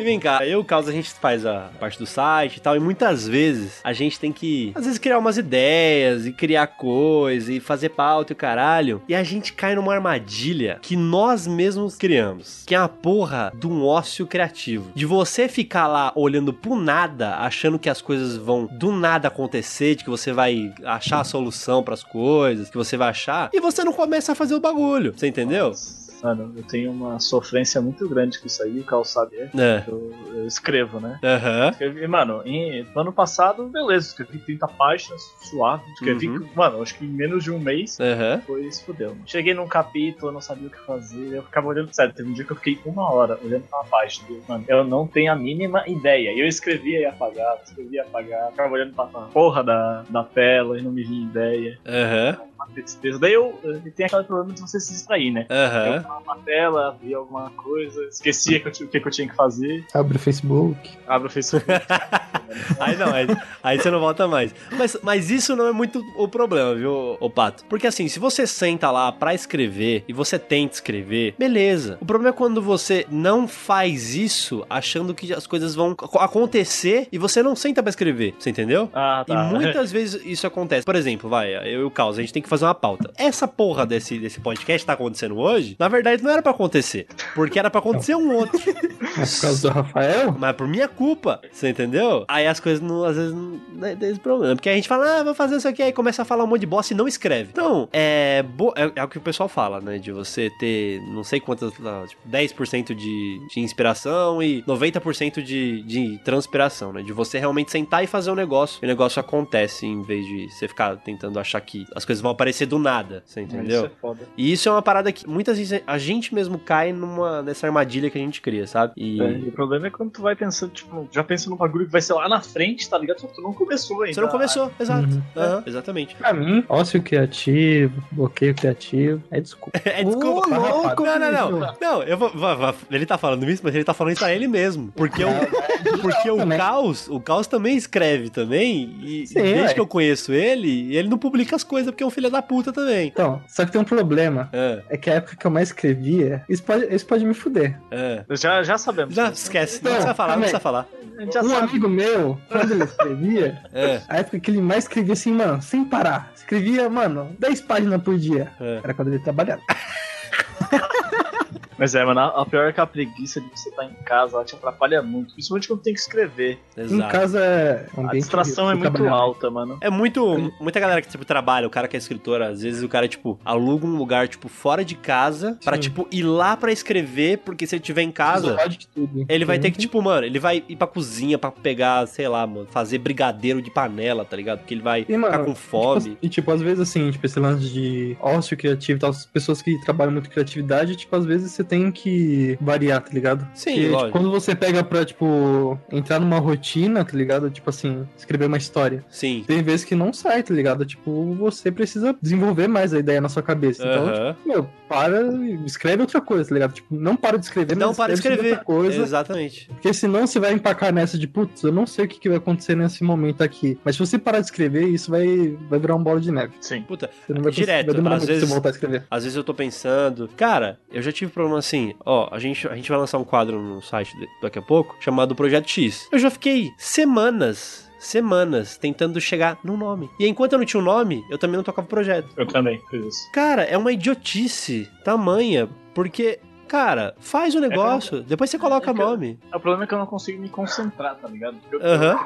D: E vem cá, eu Carlos, a gente faz a parte do site e tal, e muitas vezes a gente tem que, às vezes, criar umas ideias e criar coisas e fazer pauta e o caralho, e a gente cai numa armadilha que nós mesmos criamos, que é a porra de um ócio criativo. De você ficar lá olhando pro nada, achando que as coisas vão do nada acontecer, de que você vai achar a solução pras coisas, que você vai achar, e você não começa a fazer o bagulho, você entendeu?
H: Mano, eu tenho uma sofrência muito grande com isso aí, o Carl sabe. é.
D: É.
H: Eu, eu escrevo, né?
D: Aham.
H: Escrevi, mano, em, no ano passado, beleza, escrevi 30 páginas, suave. Escrevi,
D: Uhum.
H: mano, acho que em menos de um mês foi se fudeu. mano. Cheguei num capítulo, eu não sabia o que fazer, eu ficava olhando, sério, teve um dia que eu fiquei uma hora olhando pra uma página. Mano, eu não tenho a mínima ideia. E eu escrevia e apagava, escrevia e apagava, ficava olhando pra porra da, da tela e não me vinha ideia.
D: Aham.
H: Uma tristeza. Daí eu, eh, tem aquele problema de você se distrair, né? Eu
D: Aham.
H: ficava na tela, via alguma coisa, esquecia que eu o que, que eu tinha que fazer,
G: Abre o Facebook.
H: abro o Facebook.
D: Aí não, aí, aí você não volta mais. Mas, mas isso não é muito o problema, viu, ô Pato? Porque assim, se você senta lá pra escrever e você tenta escrever, beleza. O problema é quando você não faz isso achando que as coisas vão ac- acontecer e você não senta pra escrever, você entendeu?
H: Ah,
D: E muitas vezes isso acontece. Por exemplo, vai, eu e o Caos, a gente tem que fazer uma pauta. Essa porra desse, desse podcast que tá acontecendo hoje, na verdade não era pra acontecer. Porque era pra acontecer um outro.
G: É por causa do Rafael?
D: Mas por minha culpa, você entendeu? Aí as coisas, não, às vezes, não não tem esse problema. Porque a gente fala, ah, vou fazer isso aqui, aí começa a falar um monte de bosta e não escreve. Então, é, bo- é, é o que o pessoal fala, né? De você ter, não sei quantas, tipo, 10% de, de inspiração e 90% de, de transpiração, né? De você realmente sentar e fazer um negócio e o negócio acontece em vez de você ficar tentando achar que as coisas vão aparecer do nada, você entendeu?
H: Isso é foda.
D: E isso é uma parada que muitas vezes a gente mesmo cai numa, nessa armadilha que a gente cria, sabe? E...
H: É, e o problema é quando tu vai pensando, tipo, já pensa num bagulho que vai ser lá na frente, tá ligado? Só que tu não começou ainda.
D: Você não começou, exato.
G: Uhum.
D: Aham, exatamente.
G: Pra mim, ócio criativo, bloqueio criativo, é desculpa.
D: É, desculpa.
E: Ô, louco,
D: não, não, não. Não, eu vou, vou- vou- Ele tá falando isso, mas ele tá falando isso pra ele mesmo. Porque o, porque o
G: também.
D: Caos, o Caos também escreve também. E
G: Sim,
D: desde
G: ué.
D: que eu conheço ele, ele não publica as coisas porque é um filho da puta também.
G: Então, só que tem um problema.
D: É,
G: É que a época que eu mais escrevia, isso pode, isso pode me fuder.
D: é.
H: Já, já sabemos.
D: Já esquece, não
G: Não,
D: precisa falar, não
G: também.
D: precisa falar.
G: Um
H: sabe.
G: amigo meu, quando ele escrevia,
D: É,
G: a época que ele mais escrevia assim, mano, sem parar. Escrevia, mano, 10 páginas por dia.
D: É.
G: Era quando ele trabalhava.
H: Mas é, mano, a pior é que a preguiça de você estar em casa, ela te atrapalha muito. Principalmente quando tem que escrever.
G: Em casa é
H: A distração é muito
G: trabalhar.
H: alta, mano.
D: É muito. Muita galera que, tipo, trabalha, o cara que é escritor, às vezes o cara, tipo, aluga um lugar, tipo, fora de casa, pra,
G: Sim.
D: tipo, ir lá pra escrever, porque se ele tiver em casa.
G: Isolado de tudo.
D: Ele vai ter que, tipo, mano, ele vai ir pra cozinha pra pegar, sei lá, mano, fazer brigadeiro de panela, tá ligado? Porque ele vai
G: E, mano,
D: ficar com fome.
G: E, tipo, às vezes, assim, tipo, esse lance de ócio criativo e tal, as pessoas que trabalham muito criatividade, tipo, às vezes você tem que variar, tá ligado?
D: Sim,
G: Porque, tipo,
D: lógico.
G: quando você pega pra, tipo, entrar numa rotina, tá ligado? Tipo assim, escrever uma história.
D: Sim.
G: Tem vezes que não sai, tá ligado? Tipo, você precisa desenvolver mais a ideia na sua cabeça. Então,
D: Aham.
G: tipo, meu, para e escreve outra coisa, tá ligado? Tipo, não para de escrever,
D: Não
G: mas
D: para de
G: sobre
D: escrever.
G: outra coisa.
D: Exatamente.
G: Porque senão você vai empacar nessa de, putz, eu não sei o que, que vai acontecer nesse momento aqui. Mas se você parar de escrever, isso vai, vai virar um bola de neve.
H: Sim.
D: Puta,
G: Você não vai
D: direto.
G: vai demorar
D: Às vezes,
G: você voltar a escrever.
D: às vezes eu tô pensando. Cara, eu já tive problema assim. Ó, a gente, a gente vai lançar um quadro no site daqui a pouco chamado Projeto X. Eu já fiquei semanas. Semanas tentando chegar no nome. E enquanto eu não tinha um nome, eu também não tocava o projeto.
H: Eu também fiz isso.
D: Cara, é uma idiotice tamanha, porque, cara, faz o negócio, depois você coloca
H: é que eu-
D: nome.
H: O problema é que eu não consigo me concentrar, tá ligado? Porque eu-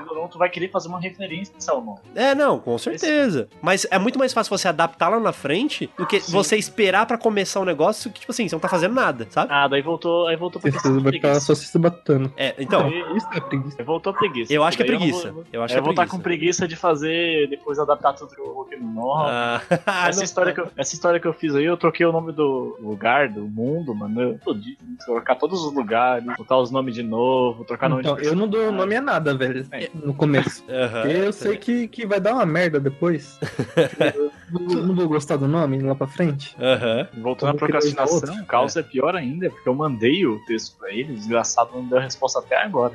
H: ou não, tu vai querer fazer uma referência ao nome.
D: É, não, com certeza. Mas é muito mais fácil você adaptar lá na frente do que
H: Sim.
D: você esperar pra começar um negócio que, tipo assim, você não tá fazendo nada, sabe?
H: Ah, daí voltou, aí voltou pra de
G: vai ficar
H: preguiça.
G: só se batendo.
D: É, então,
G: Isso é preguiça.
H: Voltou a preguiça.
D: eu acho que é preguiça.
H: vou-
D: Eu acho
H: eu
D: que é
H: vou estar
D: preguiça.
H: com preguiça de fazer, depois adaptar tudo que eu coloquei no nome.
D: Ah,
H: essa,
D: não-
H: história que eu, essa história que eu fiz aí, eu troquei o nome do lugar, do mundo, mano. Eu fodi. Trocar todos os lugares, botar os nomes de novo, trocar nome
G: Então,
H: de
G: eu não dou nome a nada, velho,
H: É.
G: no começo. Porque eu sei que, que vai dar uma merda depois. não, não vou gostar do nome lá pra frente.
D: Aham.
H: Voltando à procrastinação, o caos é. pior ainda, porque eu mandei o texto pra ele, o desgraçado não deu a resposta até agora.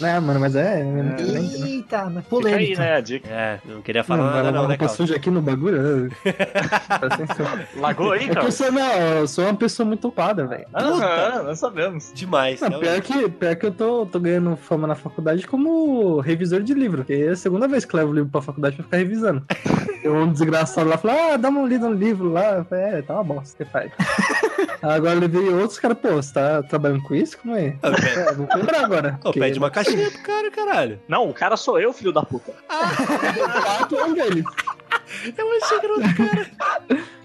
G: Né, mano, mas é. é diferente, né?
E: Eita, mas
H: Fica aí,
E: polêmica.
H: né, a dica.
D: É, não queria
G: Não,
D: falar
G: vai
D: nada
G: lavar
D: não, né,
G: suja aqui no bagulho. Presta atenção.
H: Lagou aí,
G: É que
H: cara?
G: eu sou, não, eu sou uma pessoa muito ocupada, velho.
H: Ah, nós sabemos.
D: Demais.
G: Não, pior que, pior que eu tô, tô ganhando fama na faculdade como revisor de livro. Porque é a segunda vez que eu levo o livro pra faculdade pra ficar revisando. Eu um desgraçado lá falou, ah, dá uma lida no livro lá. Eu falei, é, tá uma bosta, você faz. agora eu levei outros caras, pô, você tá trabalhando com isso? Como é?
D: Ah, pede-
G: É, vou comprar agora. Porque
D: pede uma caixinha pro cara, caralho.
H: Não, o cara sou eu, filho da puta.
G: o pato é um deles.
D: Eu achei que era outro cara.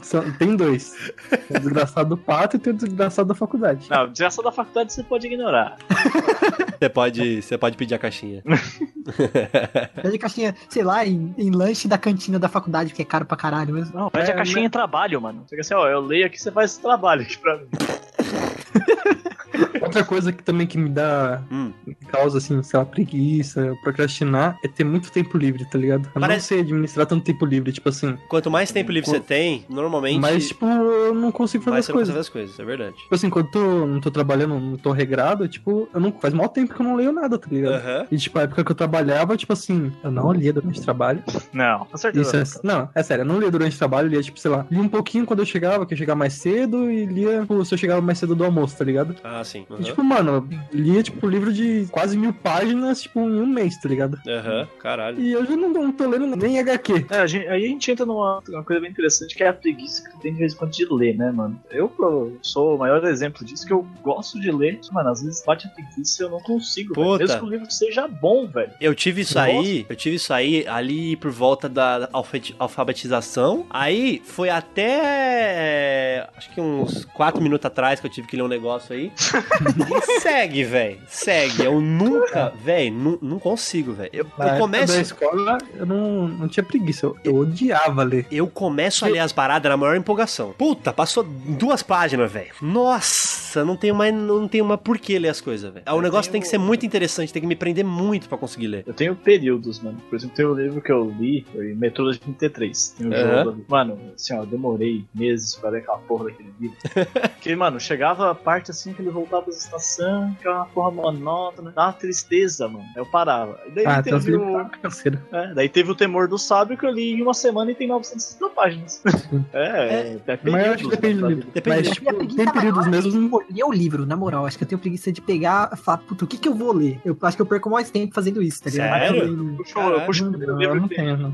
G: São- tem dois. Tem o desgraçado do pato e tem o desgraçado da faculdade.
H: Não, desgraça da faculdade você pode ignorar.
D: Você pode, você pode pedir a caixinha.
E: Pede caixinha, sei lá, em, em lanche da cantina da faculdade, que é caro pra caralho mesmo.
H: Não, pede
G: É,
H: a caixinha em trabalho, mano. Você quer assim, ó, eu leio aqui, você faz esse trabalho aqui pra mim.
G: Outra coisa que também que me dá
D: Hum.
G: causa, assim, sei lá, preguiça, procrastinar, é ter muito tempo livre, tá ligado? Eu não
D: Parece-
G: sei administrar tanto tempo livre, tipo assim.
D: Quanto mais tempo livre você tem, normalmente.
G: Mas, tipo, eu não consigo fazer
D: mais
G: as coisas.
D: fazer as coisas, é verdade.
G: Tipo assim, quando eu não tô trabalhando, não tô regrado, tipo, eu não. Faz mal tempo que eu não leio nada, tá ligado?
D: Aham.
G: E, tipo, a época que eu trabalhava, tipo assim, eu não lia durante o trabalho.
H: Não, com certeza.
G: Isso é, não, é sério, eu não lia durante o trabalho, eu lia, tipo, sei lá, lia um pouquinho quando eu chegava, que eu chegava mais cedo, e lia tipo, se eu chegava mais cedo do almoço, tá ligado?
D: Ah, sim.
G: E,
D: Aham.
G: tipo, mano, eu lia, tipo, livro de quase mil páginas, tipo, em um mês, tá ligado?
D: Aham, caralho.
G: E hoje eu não, não tô lendo nem HQ.
H: É, a gente- aí a gente entra numa uma coisa bem interessante que é a preguiça que tu tem de vez em quando de ler, né, mano? Eu sou o maior exemplo disso, que eu gosto de ler, mano, às vezes bate a preguiça e eu não consigo, velho. Mesmo que o livro seja bom, velho.
D: Eu tive isso
H: Nossa.
D: aí, eu tive isso aí ali por volta da alfabeti- alfabetização. Aí foi até acho que uns 4 minutos atrás que eu tive que ler um negócio aí. E segue, velho. Segue. Eu nunca, velho, nu- não consigo, velho. Eu,
G: Na
D: eu começo
G: da escola, eu não, não tinha preguiça, eu, eu odiava ler.
D: eu começo a ler as paradas na maior empolgação. Puta, passou duas páginas, velho. Nossa, não tenho mais, não tenho mais por que ler as coisas, velho. O
H: Eu
D: negócio
H: tenho-
D: tem que ser muito interessante, tem que me prender muito pra conseguir ler.
H: Eu tenho períodos, mano. Por exemplo, tem um livro que eu li, foi Metrô de 33. Tem um
D: Aham.
H: jogo. Mano, assim, ó, eu demorei meses pra ler aquela porra daquele livro. Porque, mano, chegava a parte assim que ele voltar pras estações, que é uma porra monótona. Dá uma tristeza, mano. Eu parava. E daí
G: Ah,
H: teve o. É, daí teve o Temor do Sábio que eu li em uma semana e tem 950 páginas. É, é,
G: Mas eu acho que depende do livro. Mas,
E: Minha
G: tipo, tem períodos
E: é
G: mesmo.
E: tipo, ler o livro, na moral. Acho que eu tenho preguiça de pegar e falar, puta, o que que eu vou ler? Eu acho que eu perco mais tempo fazendo isso, tá ligado?
D: Sério?
H: Puxa, eu puxo o
G: Não,
H: primeiro
G: eu
H: livro
G: não tenho, não.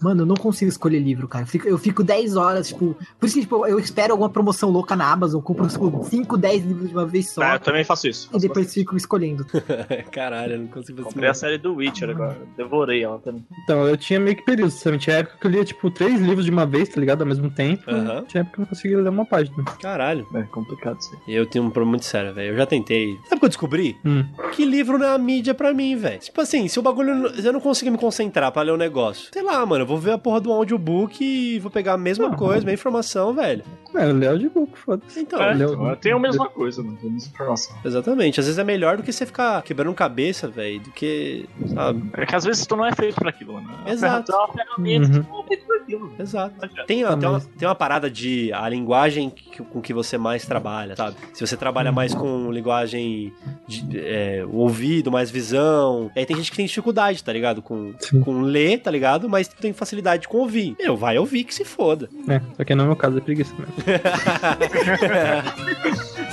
E: Mano, eu não consigo escolher livro, cara. Eu fico, eu fico 10 horas, tipo. Por isso que, tipo, eu espero alguma promoção louca na Amazon, compro, tipo, 5, 10 livros de uma vez só.
H: Ah, eu também faço isso.
E: E depois fico escolhendo.
D: Caralho, eu não consigo fazer
H: Comprei a série do Witcher agora. Devorei ela também.
G: Então, eu tinha meio que períodos, sabe? Tinha época que eu lia, tipo, três livros de uma vez, tá ligado? Ao mesmo tempo. Tinha época que eu não conseguia ler uma página.
D: Caralho.
H: É complicado isso aí.
D: Eu tenho um problema muito sério, velho. Eu já tentei. Sabe o que eu descobri?
G: Hum.
D: Que livro não é a mídia pra mim, velho. Tipo assim, se o bagulho. Se eu não conseguir me concentrar pra ler o negócio. Sei lá, mano. Eu vou ver a porra do audiobook e vou pegar a mesma
G: Ah.
D: coisa, a mesma informação, velho.
G: É, eu leio audiobook, foda-se.
D: Então.
H: É,
G: leu-
H: então, eu tenho a mesma coisa, mano. Informação.
D: Exatamente. Às vezes é melhor do que você ficar quebrando cabeça, velho, do que. Sabe?
H: É que às vezes tu não é feito pra aquilo, mano.
D: Exato.
H: Tu é uma ferramenta,
G: Uhum.
H: tu não é feito pra aquilo. mano.
D: Exato.
H: Adianta.
D: Tem,
G: Tá,
D: tem, uma, tem uma parada de a linguagem que- com que você mais trabalha, sabe? Se você trabalha mais com linguagem de é, o ouvido, mais visão. Aí tem gente que tem dificuldade, tá ligado? Com,
G: Sim.
D: com ler, tá ligado? Mas tem facilidade com ouvir. Meu, vai ouvir que se foda.
G: É, só que não é meu caso, é preguiça mesmo.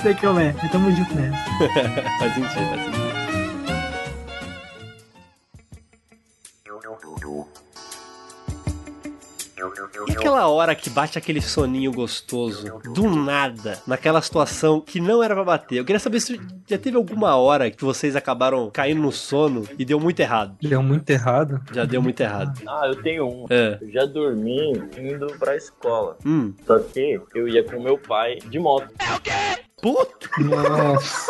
E: Sei que eu é. Tamo junto nessa.
D: faz sentido, faz sentido. E aquela hora que bate aquele soninho gostoso, do nada, naquela situação que não era pra bater? Eu queria saber se já teve alguma hora que vocês acabaram caindo no sono e deu muito errado.
G: Deu muito errado.
D: Já deu muito errado.
J: Ah, eu tenho um.
D: É.
J: Eu já dormi indo pra escola.
D: Hum.
J: Só que eu ia com meu pai de moto.
D: Puta!
G: Nossa.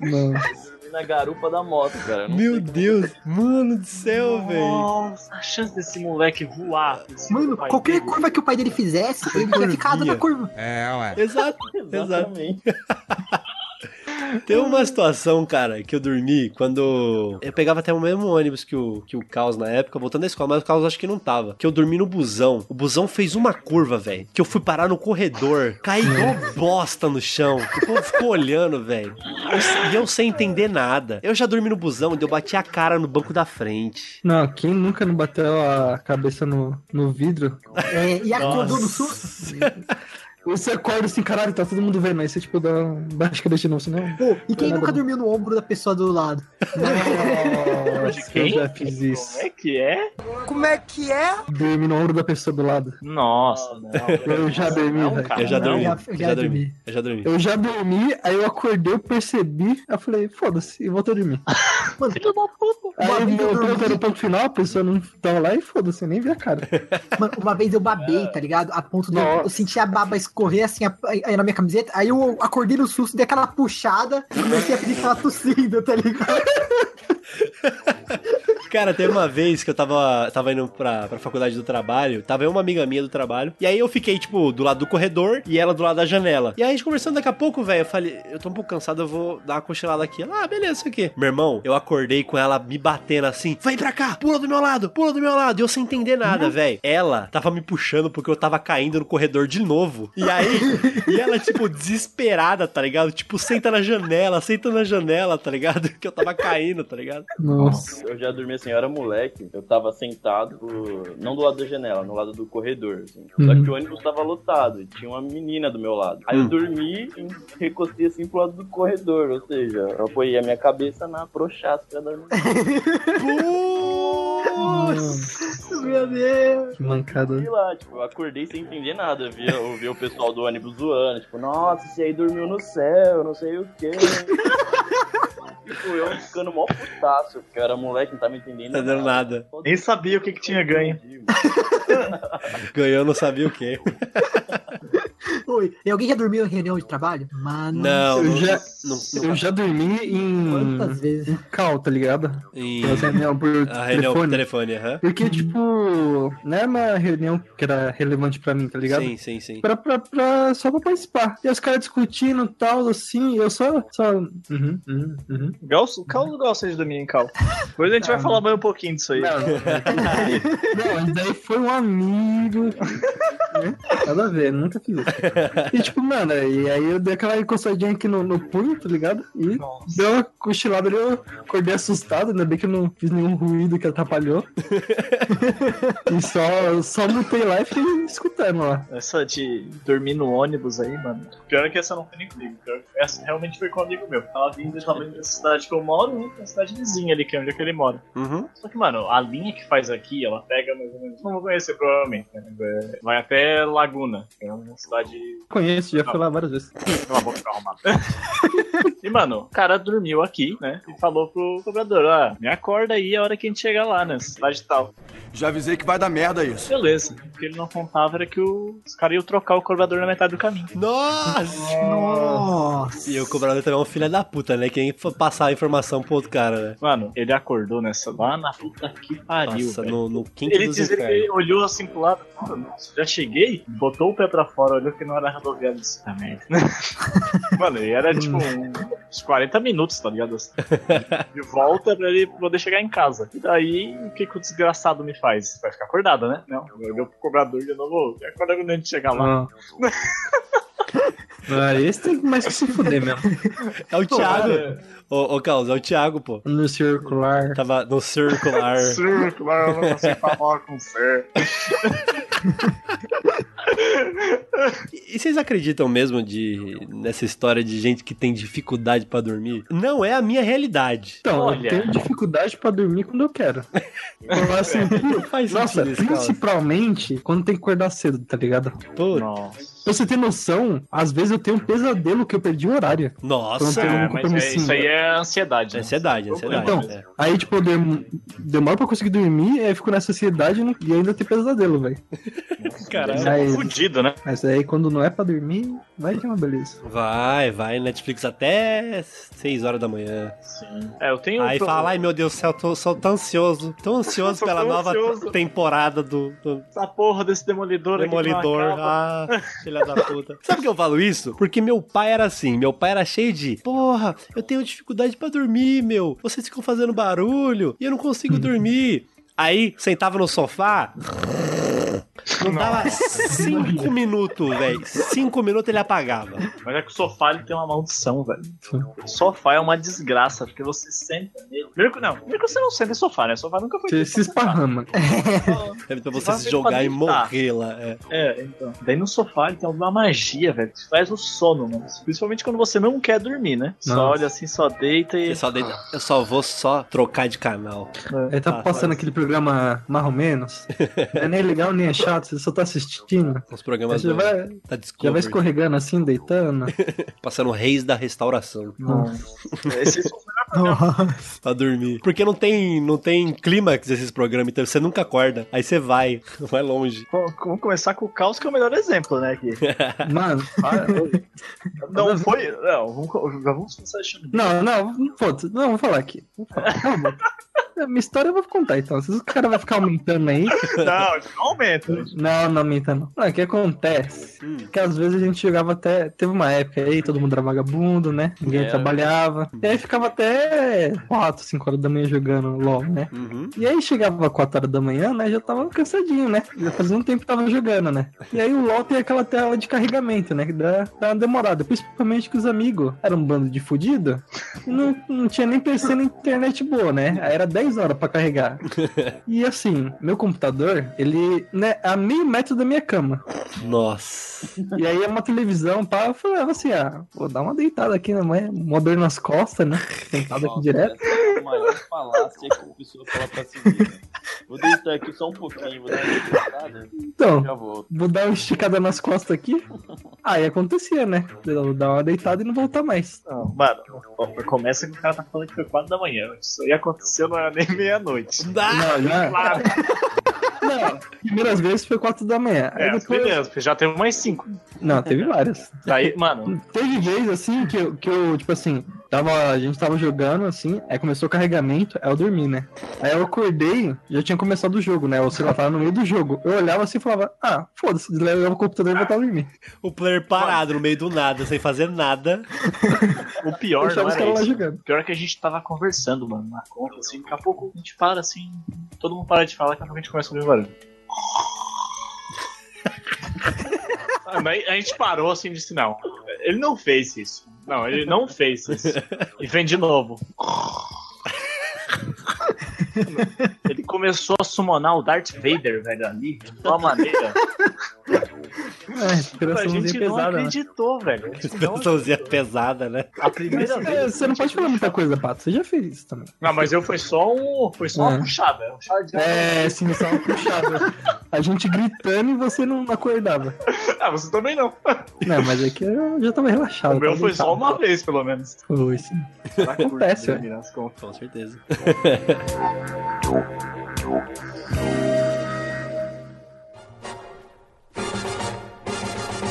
G: Nossa.
J: Dormi na garupa da moto, cara.
D: Meu Deus, mano do céu, velho.
H: Nossa, a chance desse moleque voar.
E: Mano, qualquer
H: dele.
E: curva que o pai dele fizesse, ele tinha ficado na curva.
D: Exato,
J: como.
D: exato.
J: Exatamente.
D: Tem uma situação, cara, que eu dormi quando. Eu pegava até o mesmo ônibus que o, que o Caos na época, voltando da escola, mas o Caos acho que não tava. Que eu dormi no busão. O busão fez uma curva, velho. Que eu fui parar no corredor. Caí igual bosta no chão. O povo ficou olhando, velho. Eu- E eu sem entender nada. Eu já dormi no busão e eu bati a cara no banco da frente.
G: Não, quem nunca não bateu a cabeça no, no vidro?
E: É, e acordou no susto.
G: Você acorda assim, caralho, tá todo mundo vendo. Aí você, tipo, dá um baixa cabeça de novo, senão.
E: Pô, e quem nunca dormiu no ombro da pessoa do lado?
G: Nossa, eu já fiz isso.
H: Como é que é?
C: Como é que é?
G: Dormi no ombro da pessoa do lado.
H: Nossa, não.
G: Eu já dormi, velho.
D: Eu já dormi. Eu
E: já
D: dormi. Eu já dormi.
G: Eu já dormi, aí eu acordei, eu percebi, aí eu falei, foda-se, e voltei a dormir.
E: Mano,
H: Filho da puta.
G: Aí eu voltei no ponto final, a pessoa não tava lá e foda-se, eu nem vi a cara.
E: Mano, uma vez eu babei, tá ligado? A ponto de eu, sentir a baba escorrer assim a- aí na minha camiseta. Aí eu acordei no susto, dei aquela puxada e comecei a pedir que tava tossindo, tá ligado?
D: Cara, teve uma vez que eu tava, tava indo pra, pra faculdade do trabalho, tava eu uma amiga minha do trabalho, e aí eu fiquei, tipo, do lado do corredor e ela do lado da janela. E aí a gente conversando daqui a pouco, velho, eu falei, eu tô um pouco cansado, eu vou dar uma cochilada aqui. Ela, ah, beleza, isso aqui. Meu irmão, eu acordei com ela me batendo assim, vem pra cá, pula do meu lado, pula do meu lado. E eu sem entender nada, velho. Ela tava me puxando porque eu tava caindo no corredor de novo. E aí, e ela, tipo, desesperada, tá ligado? Tipo, senta na janela, senta na janela, tá ligado? Que eu tava caindo, tá ligado?
G: Nossa.
J: Eu já dormi assim, eu era moleque, eu tava sentado, não do lado da janela, no lado do corredor, assim. Só
G: Uhum.
J: que o ônibus tava lotado e tinha uma menina do meu lado. Aí eu dormi e recostei assim pro lado do corredor, ou seja, eu apoiei a minha cabeça na prochasca da menina.
E: Meu Deus.
G: Que mancada.
J: Sei lá, tipo, eu acordei sem entender nada. Eu via, eu via o pessoal do ônibus zoando, tipo, nossa, esse aí dormiu no céu, não sei o quê. tipo, eu ficando mó putaço, porque eu era moleque, não tava entendendo
D: Tá dando nada.
H: Nem sabia o que, que tinha ganho.
D: Ganhou, não sabia o quê.
E: Oi, e alguém já dormiu em reunião de trabalho? Mano,
D: Não,
G: Eu
D: não,
G: já,
D: não,
G: eu já dormi em.
E: quantas vezes?
G: em cal, tá ligado?
D: em
G: reunião por
D: a reunião por
G: telefone.
D: telefone, aham.
G: Porque, tipo, não era uma reunião que era relevante pra mim, tá ligado?
D: Sim, sim, sim.
G: Pra, pra, pra- só pra participar. E os caras discutindo e tal, assim, eu só. só uhum, uhum, uhum.
H: Gal, Cal gosta de dormir em Cal. Depois a gente vai falar mais um pouquinho disso aí.
G: Não, não, mas daí foi um amigo. Nada a ver, nunca fiz isso. E tipo, mano, e aí eu dei aquela encostadinha aqui no, no punho, tá ligado? E deu uma cochilada ali, eu acordei assustado, ainda bem que eu não fiz nenhum ruído que atrapalhou. e só, só mutei lá e fiquei escutando lá.
H: Essa de dormir no ônibus aí, mano. Pior é que essa não foi nem comigo. Pior que essa realmente foi com um amigo meu. Tava vindo, tava vindo da cidade que eu moro, né? Da cidade vizinha ali, que é onde é que ele mora.
D: Uhum.
H: Só que, mano, a linha que faz aqui, ela pega mais ou menos. Não vou conhecer, provavelmente. Né? É, Vai até Laguna, que é uma cidade.
G: Conheço, já fui lá várias vezes.
H: Cala a boca, arrumado. E, mano, o cara dormiu aqui, né? E falou pro cobrador: Ah, me acorda aí a hora que a gente chegar lá, né? Cidade tal.
A: Já avisei que vai dar merda isso.
H: Beleza. O que ele não contava era que o- os caras iam trocar o cobrador na metade do caminho.
D: Nossa!
E: Nossa.
D: E o cobrador também é um filho da puta, né? Quem for passar a informação pro outro cara, né?
H: Mano, ele acordou nessa lá na puta que pariu.
D: Nossa,
H: velho.
D: no, no quinto
H: Ele
D: dos
H: diz que ele olhou assim pro lado, mano, já cheguei, botou o pé pra fora, olhou que não era rodoviária disse, tá merda. Mano, e era tipo um- uns 40 minutos, tá ligado? Assim, De volta pra ele poder chegar em casa. E daí, o que, que o desgraçado me faz? Vai ficar acordado, né? Não, olhou pro cobrador de novo, e acorda quando a gente chegar lá.
G: Ah. Ah, esse tem mais que se fuder mesmo.
D: É o Thiago.
H: Cara,
D: Ô, ô Carlos, é o Thiago, pô.
G: No circular.
D: Tava no circular.
H: Circular, eu não consigo falar com você.
D: E vocês acreditam mesmo de nessa história de gente que tem dificuldade pra dormir? Não é a minha realidade.
G: Então,
H: Olha.
G: eu tenho dificuldade pra dormir quando eu quero. Eu, assim,
D: Faz
G: nossa, principalmente quando tem que acordar cedo, tá ligado?
D: Pô,
H: Nossa.
G: Pra você ter noção, às vezes eu tenho um pesadelo que eu perdi o horário.
D: Nossa.
G: Pronto,
H: É,
G: um
H: mas é, isso aí é ansiedade.
D: É
H: né?
D: ansiedade, ansiedade.
G: Então,
D: é.
G: aí, tipo, eu dem- demoro pra conseguir dormir, aí eu fico nessa ansiedade e ainda tem pesadelo, velho.
D: Caralho.
H: Você é
G: Mas-
H: fudido, né?
G: Mas aí, quando não é pra dormir, vai que é uma beleza.
D: Vai, vai, Netflix até 6 horas da manhã.
H: Sim. É, eu tenho.
D: Aí
H: pro-
D: fala, ai meu Deus do céu, tô, sou tão ansioso, tão ansioso pela
H: tão
D: nova
H: ansioso.
D: temporada do, do
H: Essa porra desse demolidor, não
D: Demolidor. Ah, filha da puta. Sabe por que eu falo isso? Porque meu pai era assim, meu pai era cheio de, porra, eu tenho dificuldade pra dormir, meu. Vocês ficam fazendo barulho e eu não consigo dormir. Aí, sentava no sofá, não dava cinco minutos, velho. Cinco minutos ele apagava.
H: Mas é que o sofá ele tem uma maldição, velho. O sofá é uma desgraça, porque você senta nele. Primeiro que não, primeiro que você não senta em sofá, né? O sofá nunca foi
G: Você se esparrama.
D: É pra
H: Você
D: se jogar e morrer lá. É.
H: É, então. Daí no sofá ele tem uma magia, velho. Que faz o sono, mano. Principalmente quando você não quer dormir, né? Só
G: Nossa.
H: olha assim, só deita e.
D: Eu só, deita- eu só vou só trocar de canal.
G: Aí tá
D: Ah,
G: passando
D: faz.
G: aquele programa mais ou menos. Não é nem legal nem é chato, você só tá assistindo.
D: Os
G: Aí
D: programas
G: você
D: do,
G: vai,
D: da
G: já vai escorregando assim, deitando.
D: Passando Reis da Restauração.
H: Esse
D: Pra dormir. Porque não tem, não tem clímax esses programas, então você nunca acorda. Aí você vai, vai longe.
H: Bom, Vamos começar com o caos, que é o melhor exemplo, né? Aqui.
G: Mano, para.
H: Não foi. Não, vamos, vamos começar achando.
G: Não, não, foda não, vou falar aqui. Vou falar, calma. A minha história eu vou contar então. Se o cara vai ficar aumentando aí.
H: Não, não aumenta.
G: Não, não aumenta não. Não, o que acontece? Que às vezes a gente jogava até. Teve uma época aí, todo mundo era vagabundo, né? Ninguém
J: É.
G: trabalhava. E aí ficava até 4, 5 horas da manhã jogando LOL, né?
D: Uhum.
G: E aí chegava 4 horas da manhã, né? Já tava cansadinho, né? Já fazia um tempo que tava jogando, né? E aí o LOL tem aquela tela de carregamento, né? Que dá, dá uma demorada. Principalmente que os amigos eram um bando de fudido. E não, não tinha nem PC na internet boa, né? Aí era 10 horas pra carregar. E assim, meu computador, ele né, é a meio metro da minha cama.
D: Nossa.
G: E aí é uma televisão, pá, eu falava assim, ah, vou dar uma deitada aqui, né? mãe? Uma dor nas costas, né? Sentado aqui direto.
J: É a maior falácia que a pessoa fala pra si mesma. Vou deitar aqui só um pouquinho, vou dar uma deitada.
G: Então,
J: Já volto.
G: vou dar uma esticada nas costas aqui. Aí acontecia, né? Eu dar uma deitada e não voltar mais.
H: Não, mano, começa que o cara tá falando que foi 4 da manhã. Isso aí aconteceu não era nem meia-noite.
G: Não, já.
H: Claro,
G: Não, primeiras vezes foi 4 da manhã.
H: É,
G: depois.
H: primeiras, porque já teve mais 5.
G: Não, teve várias.
H: Daí, mano,
G: Teve vez assim que eu, que eu, tipo assim, tava, a gente tava jogando assim, aí começou o carregamento, aí eu dormi, né? Aí eu acordei, já tinha começado o jogo, né? O celular tava no meio do jogo. Eu olhava assim e falava, ah, foda-se, desligava o computador e voltava a dormir.
D: O player parado no meio do nada, sem fazer nada.
H: o pior não era
G: lá
H: isso. O pior é que a gente tava conversando, mano, na conta, assim, daqui a pouco a gente para, assim, todo mundo para de falar, daqui a pouco a gente começa a ouvir Ah, mas a gente parou assim e disse: não, ele não fez isso. Não, ele não fez isso. E vem de novo. Ele começou a summonar o Darth Vader, velho, ali, de uma maneira.
G: É,
H: A
G: inspiraçãozinha
H: gente não
G: pesada, né?
H: acreditou, velho. A gente não-
D: Expressãozinha pesada, né?
H: A primeira
G: É,
H: vez.
G: Você não pode falar muita coisa, Pato. Você já fez isso também.
H: Não, mas eu foi só um. Foi só uma
G: É.
H: puxada. Um chá de
G: É, sim, só uma puxada. A gente gritando e você não acordava.
H: Ah, você também não.
G: Não, mas é que eu já tava relaxado.
H: O meu foi só uma vez, pelo menos.
G: Foi, sim. Acontece, ué.
H: né.
D: Com certeza.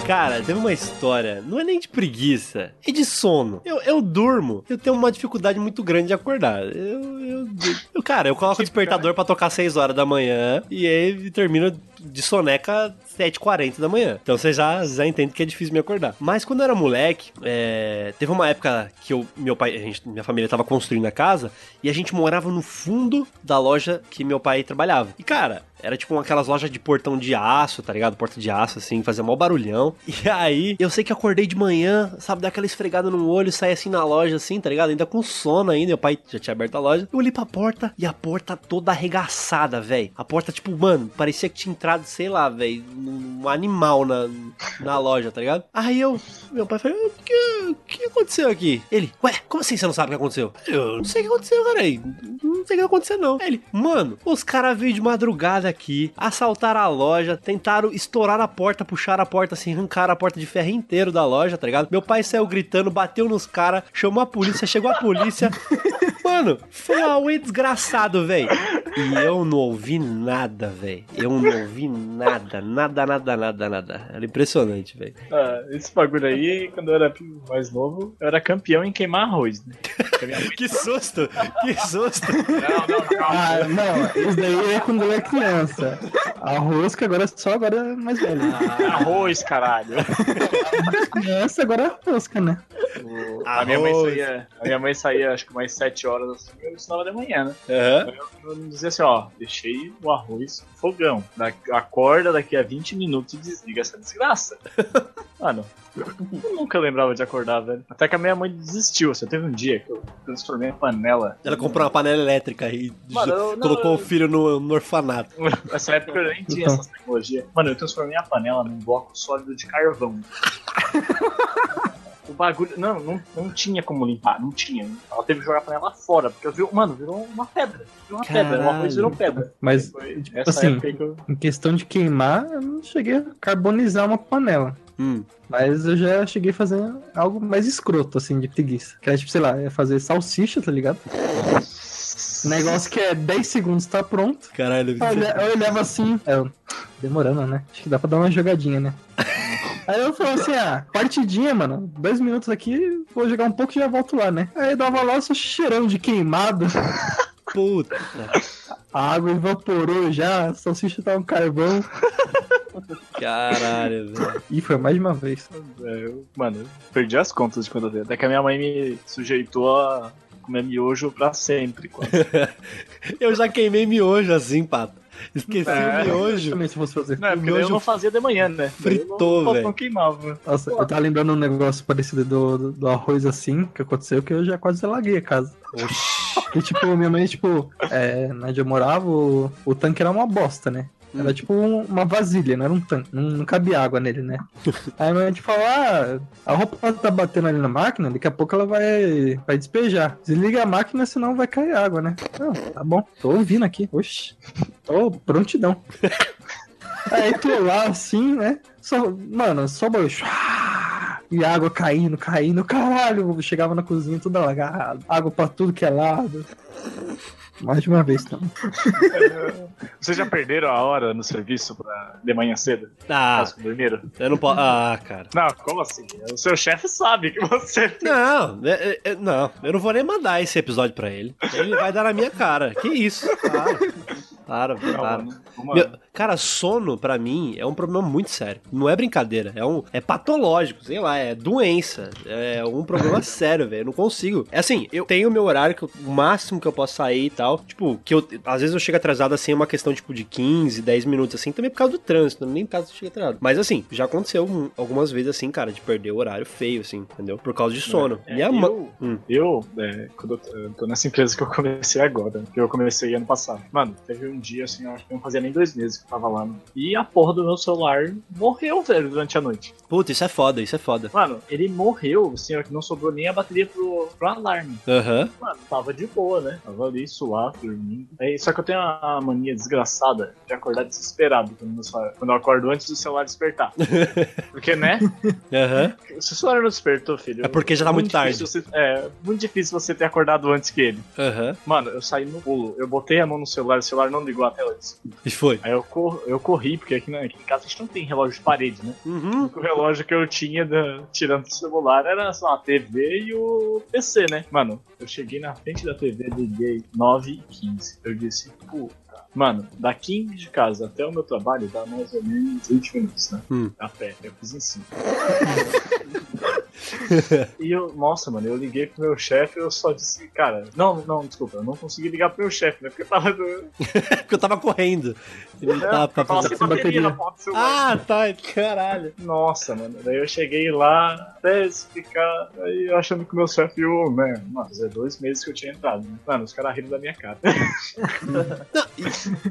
D: Cara, teve uma história, não é nem de preguiça, é de sono. Eu, eu durmo, eu tenho uma dificuldade muito grande de acordar. Eu, eu, eu- cara, eu coloco o despertador pra tocar 6 horas da manhã e aí termino de soneca 7h40 da manhã. Então você já, já entende que é difícil me acordar. Mas quando eu era moleque, é, teve uma época que eu, meu pai, gente, minha família tava construindo a casa e a gente morava no fundo da loja que meu pai trabalhava. E cara, era tipo aquelas lojas de portão de aço, tá ligado? Porta de aço, assim, fazia mó barulhão. E aí, eu sei que acordei de manhã, sabe, dar aquela esfregada no olho, sair assim na loja, assim, tá ligado? Ainda com sono ainda, meu pai já tinha aberto a loja. Eu olhei pra porta e a porta toda arregaçada, velho. A porta, tipo, mano, parecia que tinha entrado, sei lá, velho, um animal na, na loja, tá ligado? Aí eu, meu pai falou, o que, que aconteceu aqui? Ele, ué, como assim você não sabe o que aconteceu? Eu não sei o que aconteceu, cara. aí. Não sei o que aconteceu, não. Aí Ele, mano, os caras veio de madrugada aqui, assaltaram a loja, tentaram estourar a porta, puxaram a porta assim, arrancaram a porta de ferro inteiro da loja, tá ligado? Meu pai saiu gritando, bateu nos caras, chamou a polícia, chegou a polícia. Mano, foi um auê desgraçado, velho. E eu não ouvi nada, velho. Eu não ouvi nada, nada, nada, nada, nada. Era impressionante, velho.
H: Ah, esse bagulho aí, quando eu era mais novo, eu era campeão em queimar arroz, né?
D: Que susto, que susto.
H: Não, não, calma.
G: Ah, não, isso daí é quando eu era criança. A rosca agora é só agora é mais velho.
H: Arroz, caralho.
G: Criança agora é rosca, né?
H: A minha mãe
D: Arroz.
H: saía, a minha mãe saía acho que mais 7 horas assim, eu ensinava de manhã, né?
D: Aham.
H: Eu, eu dizia assim, ó, deixei o arroz no fogão. Da, acorda daqui a 20 minutos e desliga essa desgraça. Mano, eu nunca lembrava de acordar, velho. Até que a minha mãe desistiu. Você teve um dia que eu transformei a panela.
D: Ela comprou uma panela elétrica e
H: Mano, eu- não,
D: colocou
H: eu-
D: o filho no, no orfanato.
H: Nessa época eu nem tinha essas tecnologias. Mano, eu transformei a panela num bloco sólido de carvão. O bagulho. Não, não, não tinha como limpar, não tinha. Ela teve que jogar a panela fora, porque eu vi, mano, virou uma pedra. Virou uma pedra, o arroz virou pedra.
G: Mas,
H: Foi
G: tipo
H: essa
G: assim,
H: época que eu.
G: em questão de queimar, eu não cheguei a carbonizar uma panela.
D: Hum.
G: Mas eu já cheguei a fazer algo mais escroto, assim, de preguiça. Que era, tipo, sei lá, ia fazer salsicha, tá ligado? Negócio que é 10 segundos, tá pronto.
D: Caralho,
G: Eu olhava assim, eu, demorando, né? Acho que dá pra dar uma jogadinha, né? Aí eu falava assim, ah, partidinha, mano, dois minutos aqui, vou jogar um pouco e já volto lá, né? Aí eu dava lá, só cheirando de queimado,
D: puta.
G: a água evaporou já, a salsicha tava um carvão,
D: Caralho, velho.
G: e foi mais de uma vez.
H: É, eu- mano, eu perdi as contas de quando eu vi. Até que a minha mãe me sujeitou a comer miojo pra sempre. quase.
D: Eu já queimei miojo assim, pato. Esqueci
H: É.
D: o miojo.
G: Também se fosse fazer.
H: Não, é porque eu não fazia de manhã, né?
D: Fritou, velho.
H: Não queimava.
G: Nossa, eu tava lembrando um negócio parecido do, do, do arroz assim, que aconteceu, que eu já quase alaguei a casa.
D: Oxi.
G: E tipo, minha mãe, tipo, é, onde eu morava, o, o tanque era uma bosta, né? Era tipo um- uma vasilha, não era um tanque, não, não cabia água nele, né? Aí a mãe tipo, falou, ah, a roupa tá batendo ali na máquina, daqui a pouco ela vai, vai despejar. Desliga a máquina, senão vai cair água, né? Não, tá bom, tô ouvindo aqui, oxi, tô prontidão. Aí tô lá assim, né? Só, mano, só barulho. E água caindo, caindo, caralho. Chegava na cozinha tudo alagado. Água pra tudo que é lado. Mais de uma vez também.
H: Vocês já perderam a hora no serviço pra de manhã cedo?
D: Ah,
H: Caso dormiram?
D: eu não posso. Ah, cara.
H: Não, como assim? O seu chefe sabe que você.
D: Não, é- é- não, eu não vou nem mandar esse episódio pra ele. Ele vai dar na minha cara. Que isso? Para. Para,
H: Não,
D: para.
H: mano, uma-
D: Meu- Cara, sono, pra mim, é um problema muito sério. Não é brincadeira. É um. É patológico, sei lá, é doença. É um problema sério, velho. Eu não consigo. É assim, eu tenho o meu horário, que eu- o máximo que eu posso sair e tal. Tipo, que eu. Às vezes eu chego atrasado assim, é uma questão, tipo, de 15, 10 minutos, assim, também por causa do trânsito, nem por causa de chegar atrasado. Mas assim, já aconteceu um- algumas vezes assim, cara, de perder o horário feio, assim, entendeu? Por causa de sono.
H: É,
D: Minha
H: eu-
D: mãe. Hum.
H: Eu, é, quando eu tô- eu nessa empresa que eu comecei agora, que eu comecei ano passado. Mano, teve um dia, assim, eu acho que não fazia nem dois meses eu tava lá. E a porra do meu celular morreu, velho, durante a noite.
D: Puta, isso é foda, isso é foda.
H: Mano, ele morreu, assim, ó, que não sobrou nem a bateria pro, pro alarme.
D: Aham.
H: Mano, tava de boa, né? Tava ali, suave, dormindo. Aí, só que eu tenho a mania desgraçada de acordar desesperado quando, celular- quando eu acordo antes do celular despertar. Porque, né?
D: Aham.
H: Se o celular não despertou, filho.
D: É porque já tá muito
H: difícil você- é, muito difícil você ter acordado antes que ele.
D: Aham.
H: Mano, eu saí no pulo, eu botei a mão no celular, o celular não ligou até antes.
D: E foi.
H: Aí eu, cor, eu corri, porque aqui, na- aqui em casa a gente não tem relógio de parede, né?
D: Uhum.
H: O relógio que eu tinha da- tirando do celular era só a TV e o PC, né? Mano, eu cheguei na frente da TV, liguei 9 e 15. Eu disse, puta. Mano, daqui de casa até o meu trabalho dá mais ou menos 20 minutos, né?
D: Hum.
H: A pé, eu fiz em 5. e eu, nossa, mano, eu liguei pro meu chefe eu só disse, cara, não, não, desculpa, eu não consegui ligar pro meu chefe, né? Porque eu tava.
D: porque eu tava correndo. E não
H: É,
D: tava
H: tava
D: fazer
H: bateria na celular.
D: Ah, tá, caralho.
H: Nossa, mano. Daí eu cheguei lá, até explicar, aí achando que o meu chefe, eu, né, mano, fazia dois meses que eu tinha entrado, né? Mano, os caras riram da minha cara.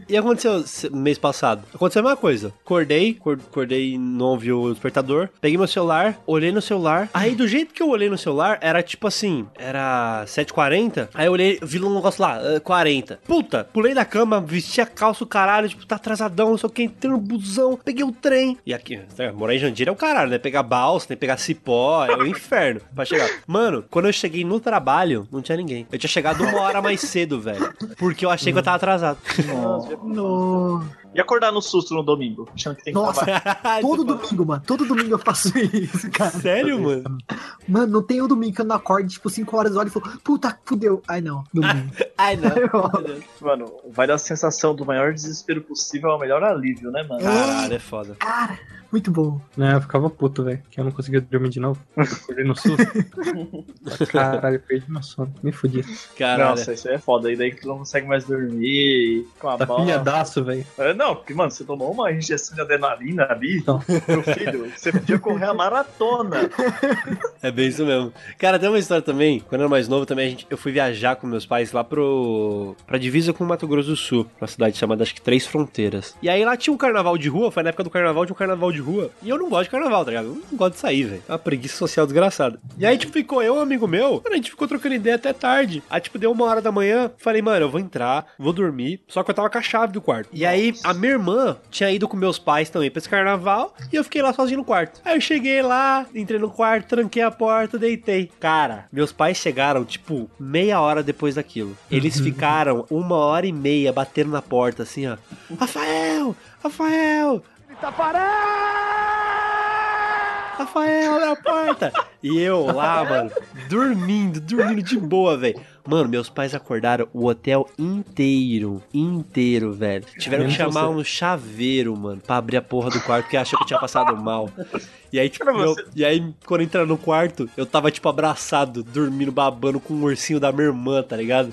D: E aconteceu se- mês passado? Aconteceu a mesma coisa. Acordei, acor- acordei, não ouvi o despertador. Peguei meu celular, olhei no celular. Aí, do jeito que eu olhei no celular, era tipo assim: era 7h40. Aí eu olhei, vi um negócio lá, ah, 40. Puta, pulei da cama, vesti a calça, o caralho, tipo, tá atrasadão, não sei o que, entrei no busão, peguei o trem. E aqui, né, morar em Jandira é o caralho, né? Pegar balsa, tem que pegar cipó, é o inferno pra chegar. Mano, quando eu cheguei no trabalho, não tinha ninguém. Eu tinha chegado uma hora mais cedo, velho. Porque eu achei que eu tava atrasado.
E: No...
H: E acordar no susto no domingo, achando que tem que
E: Nossa,
H: trabalhar.
E: todo domingo, mano. Todo domingo eu faço isso, cara.
D: Sério, mano?
E: Mano, não tem um domingo que eu não acorde, tipo, 5 horas, olho e falo, puta, fudeu. Ai, não, domingo.
D: Ai, não.
H: Mano, vai dar a sensação do maior desespero possível ao melhor alívio, né, mano?
D: Caralho, é foda.
E: Cara, muito bom.
G: Né, eu ficava puto, velho, que eu não conseguia dormir de novo. Acordei no susto. Caralho, perdi meu sono. Me fudi.
D: Caralho.
H: Nossa, isso aí é foda. E daí que tu não consegue mais dormir com a
G: Tá
H: bola.
G: pilhadaço, velho.
H: É, não, porque, mano, você tomou uma injeção de adrenalina ali,
G: Então.
H: meu filho, você podia correr a maratona.
D: É bem isso mesmo. Cara, tem uma história também. Quando eu era mais novo, também a gente, eu fui viajar com meus pais lá pro. pra divisa com o Mato Grosso do Sul, uma cidade chamada, acho que Três Fronteiras. E aí lá tinha um carnaval de rua, foi na época do carnaval, tinha um carnaval de rua. E eu não gosto de carnaval, tá ligado? Eu não gosto de sair, velho. É uma preguiça social desgraçada. E aí, tipo, ficou eu, um amigo meu, mano, a gente ficou trocando ideia até tarde. Aí, tipo, deu uma hora da manhã, falei, mano, eu vou entrar, vou dormir. Só que eu tava com a chave do quarto. E aí, a minha irmã tinha ido com meus pais também pra esse carnaval e eu fiquei lá sozinho no quarto. Aí eu cheguei lá, entrei no quarto, tranquei a porta, deitei. Cara, meus pais chegaram, tipo, meia hora depois daquilo. Eles ficaram uma hora e meia batendo na porta, assim, ó. Rafael! Rafael! Rafael, abre a porta! E eu lá, mano, dormindo, dormindo de boa, velho. Mano, meus pais acordaram o hotel inteiro, inteiro, velho. Tiveram que chamar um chaveiro, mano, pra abrir a porra do quarto, porque achou que eu tinha passado mal. E aí, tipo, e aí, quando entraram no quarto, eu tava, tipo, abraçado, dormindo, babando com o ursinho da minha irmã, tá ligado?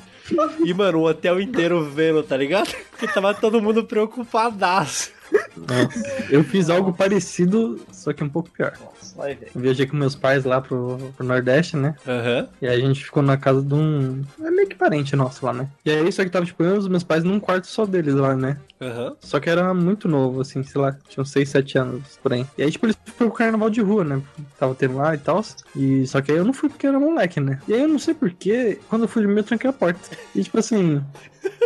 D: E, mano, o hotel inteiro vendo, tá ligado? Porque tava todo mundo preocupadaço.
G: Eu fiz algo parecido, só que um pouco pior.
H: Nossa, vai, velho.
G: Eu viajei com meus pais lá pro, pro Nordeste, né?
D: Aham.
G: E aí a gente ficou na casa de um. É meio que parente nosso lá, né? E aí só que tava, tipo, eu e os meus pais num quarto só deles lá, né?
D: Aham.
G: Só que era muito novo, assim, sei lá, tinham 6, 7 anos por aí. E aí, tipo, eles foram pro carnaval de rua, né? Tava tendo lá e tal. E só que aí eu não fui porque era moleque, né? E aí eu não sei porquê, quando eu fui dormir, eu tranquei a porta. E tipo assim,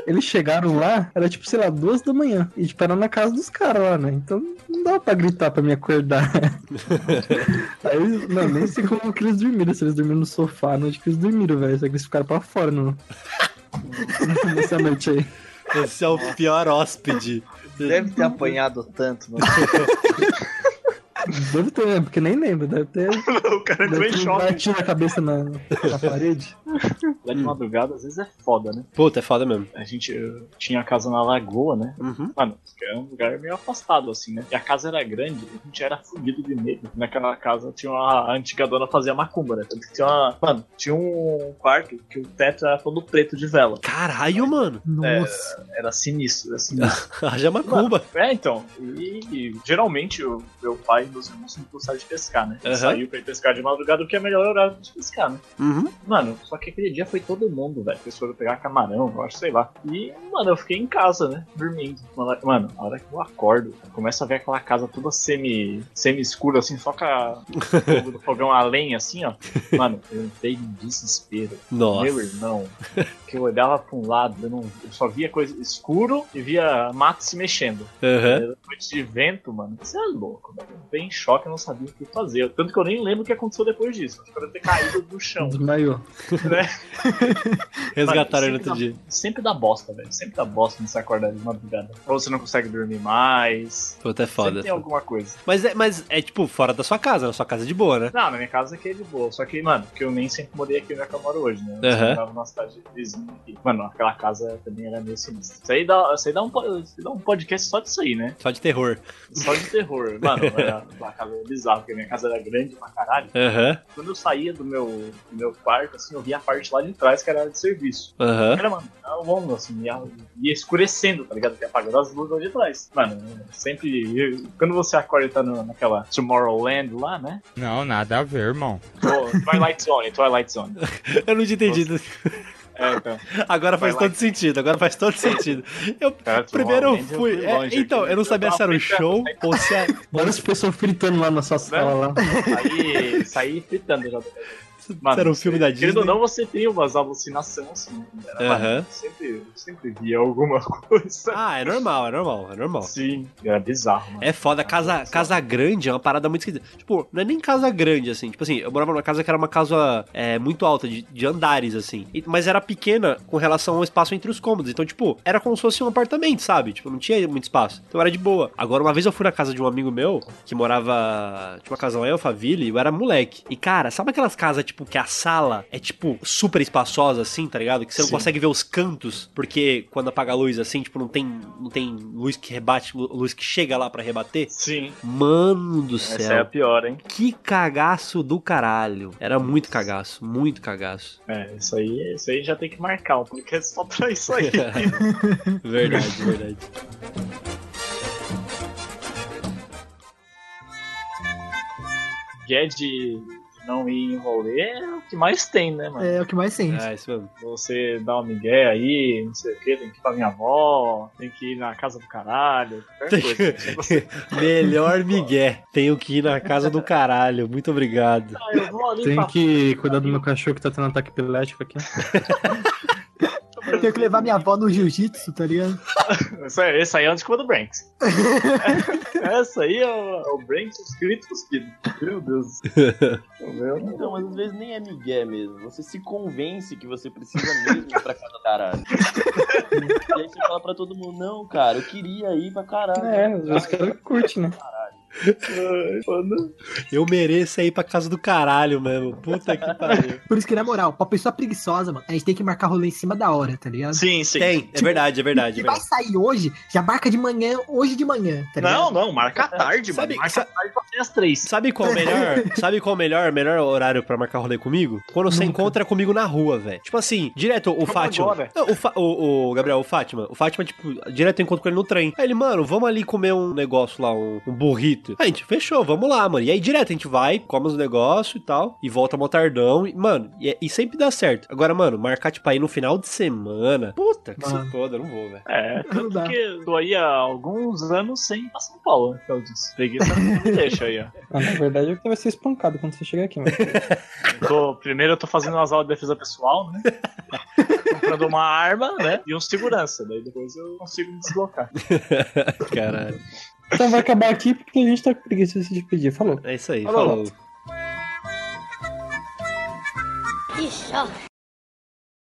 G: eles chegaram lá, era tipo, sei lá, duas da manhã. E tipo, era na casa dos caras lá, né? Então não dava pra gritar pra me acordar. aí, não, nem sei como que eles dormiram, se eles dormiram no sofá, não, acho que eles dormiram, velho. Só que eles ficaram pra fora no... nessa noite aí.
D: Esse é o pior hóspede.
H: Deve ter apanhado tanto, mano.
G: Deve ter, porque nem lembro, deve ter.
H: o cara entrou
G: Deve
H: em
G: ter
H: choque.
G: batido a cabeça na, na parede.
H: Lá de madrugada, às vezes é foda, né?
D: Puta, é foda mesmo.
H: A gente tinha a casa na lagoa, né?
D: Uhum.
H: Mano, é um lugar meio afastado, assim, né? E a casa era grande, a gente era fudido de medo. Naquela casa tinha uma a antiga dona fazia macumba, né? Tanto que tinha uma. Mano, tinha um quarto que o teto era todo preto de vela.
D: Caralho, mano.
E: Nossa.
H: Era sinistro, era sinistro.
D: Haja macumba.
H: É, então. E, e geralmente o meu pai meus irmãos sempre gostaram de pescar, né?
D: Aham.
H: Saiu pra ir pescar de madrugada, porque é melhor horário de pescar, né?
D: Uhum.
H: Mano, só que aquele dia foi todo mundo, velho. Eles foram pegar camarão, eu acho, sei lá. E, mano, eu fiquei em casa, né? Dormindo. Mano, a hora que eu acordo, eu começo a ver aquela casa toda semi, semi-escura, assim, só com a fogo do fogão a lenha, assim, ó. Mano, eu entrei em desespero.
D: Nossa.
H: Meu irmão, que eu olhava pra um lado, eu, não, eu só via coisa escuro e via mato se mexendo. Noite de vento, mano. Você é louco, velho. Eu fiquei em choque, eu não sabia o que fazer. Tanto que eu nem lembro o que aconteceu depois disso. Acho que eu ter caído do chão.
G: Desmaiou.
H: né?
D: Resgataram ele outro
H: sempre
D: dia.
H: dá- Sempre dá bosta, velho. Sempre dá bosta você acorda de madrugada. Ou você não consegue dormir mais.
D: Puta, é foda.
H: Sempre tem alguma coisa.
D: Mas é, mas é tipo fora da sua casa, na sua casa é de boa, né?
H: Não, na minha casa aqui é de boa. Só que, mano, que eu nem sempre morei aqui onde é que eu moro hoje, né? Eu morava numa cidade vizinha aqui. Mano, aquela casa também era meio sinistra. Isso aí dá, isso aí dá, um, isso aí dá um podcast só disso aí, né?
D: Só de terror.
H: Só de terror. Mano, era, a casa era bizarra, porque a minha casa era grande pra caralho.
D: Aham.
H: Quando eu saía do meu, do meu quarto, assim, eu via a parte lá de trás que era de serviço.
D: Aham.
H: Era, mano, era longo, assim, ia, ia escurecendo, tá ligado? Que apagando as luzes lá de trás. Mano, sempre. eu- quando você acorda e tá no- naquela Tomorrowland lá, né?
K: Não, nada a ver, irmão.
H: Pô, Twilight Zone, Twilight Zone.
D: Eu não tinha entendido.
H: É, então.
D: Agora faz todo sentido, agora faz todo sentido. Eu,
H: Cara,
D: primeiro eu fui. é, então,
H: aqui.
D: eu não sabia se era um show ou se é.
G: Várias pessoas fritando lá na sua sala lá.
H: Saí, saí fritando já. Mano,
D: era um filme da
H: Querendo ou
D: Disney.
H: não, você tem umas alucinações assim. Era, eu sempre, sempre via alguma coisa.
D: Ah, é normal, é normal, é normal.
H: Sim, era bizarro, mano.
D: É foda, casa, casa grande é uma parada muito esquisita. Tipo, não é nem casa grande, assim. Tipo assim, eu morava numa casa que era uma casa é, muito alta, de, de andares, assim. E- mas era pequena com relação ao espaço entre os cômodos. Então, tipo, era como se fosse um apartamento, sabe? Tipo, não tinha muito espaço. Então era de boa. Agora, uma vez eu fui na casa de um amigo meu, que morava. Tinha uma casa lá em Alphaville, e eu era moleque. E, cara, sabe aquelas casas, tipo, que a sala é, tipo, super espaçosa, assim, tá ligado? Que você não
H: Sim.
D: consegue ver os cantos, porque quando apaga a luz, assim, tipo, não tem, não tem luz que rebate, lu- luz que chega lá pra rebater.
H: Sim.
D: Mano do
H: Essa
D: céu.
H: é a pior, hein?
D: Que cagaço do caralho. Era muito cagaço, muito cagaço.
H: É, isso aí, isso aí já tem que marcar um podcast só pra isso aí.
D: verdade, verdade.
H: é de não ir em rolê é o que mais tem, né, mano?
E: É o que mais tem.
D: É, isso mesmo.
H: Você dá uma migué aí, não sei o que, tem que ir pra minha avó, tem que ir na casa do caralho, qualquer coisa. Se você-
D: Melhor Miguel. Tenho que ir na casa do caralho. Muito obrigado.
H: Ah,
G: que cuidar do meu cachorro que tá tendo ataque epilético aqui.
E: Tenho que levar minha avó no jiu-jitsu, tá ligado?
H: Esse aí, é o desculpa do Branks. Essa aí é o, é o Branks escrito cuspido. Meu Deus.
J: Então, mas às vezes nem é migué mesmo. Você se convence que você precisa mesmo ir pra casa do caralho. e aí você fala pra todo mundo, não, cara, eu queria ir pra caralho.
G: É, às vezes o cara curte, né?
H: Mano.
D: Eu mereço ir pra casa do caralho mesmo. Puta que pariu.
E: Por isso que, na moral, pra pessoa preguiçosa, mano, a gente tem que marcar rolê em cima da hora, tá ligado?
H: Sim, sim.
D: Tem, é verdade, é verdade. É
E: Se vai
D: verdade.
E: sair hoje, já marca de manhã, hoje de manhã, tá ligado?
H: Não, não, marca tarde,
D: Sabe-
H: mano. Marca tarde pra ser às três.
D: Sabe qual é o melhor? Sabe qual é o melhor, melhor horário pra marcar rolê comigo? Quando você encontra comigo na rua, velho. Tipo assim, direto o Fátima.
H: agora.
D: Não, o, Fa- o, o Gabriel, o Fátima. O Fátima, tipo, direto eu encontro com ele no trem. Aí ele, mano, vamos ali comer um negócio lá, um, um burrito. Aí a gente, fechou, vamos lá, mano. E aí direto a gente vai, come os negócios e tal, e volta motardão. E, mano, e, e sempre dá certo. Agora, mano, marcar, tipo, aí no final de semana. Puta que
E: Mano.
D: se foda, eu não vou, velho.
H: É, tanto
E: dá.
H: que eu tô aí há alguns anos sem ir pra São Paulo, né? Eu disse. Preguiça não deixa aí, ó.
G: Ah, na verdade, eu que vai ser espancado quando você chegar aqui, mano.
H: Eu tô- primeiro eu tô fazendo umas aulas de defesa pessoal, né? Comprando uma arma, né? E um segurança. Daí depois eu consigo me deslocar.
D: Caralho.
G: Então vai acabar aqui porque a gente tá com preguiça de se despedir. Falou.
D: É isso aí,
H: Falou.
D: falou.
C: Ó.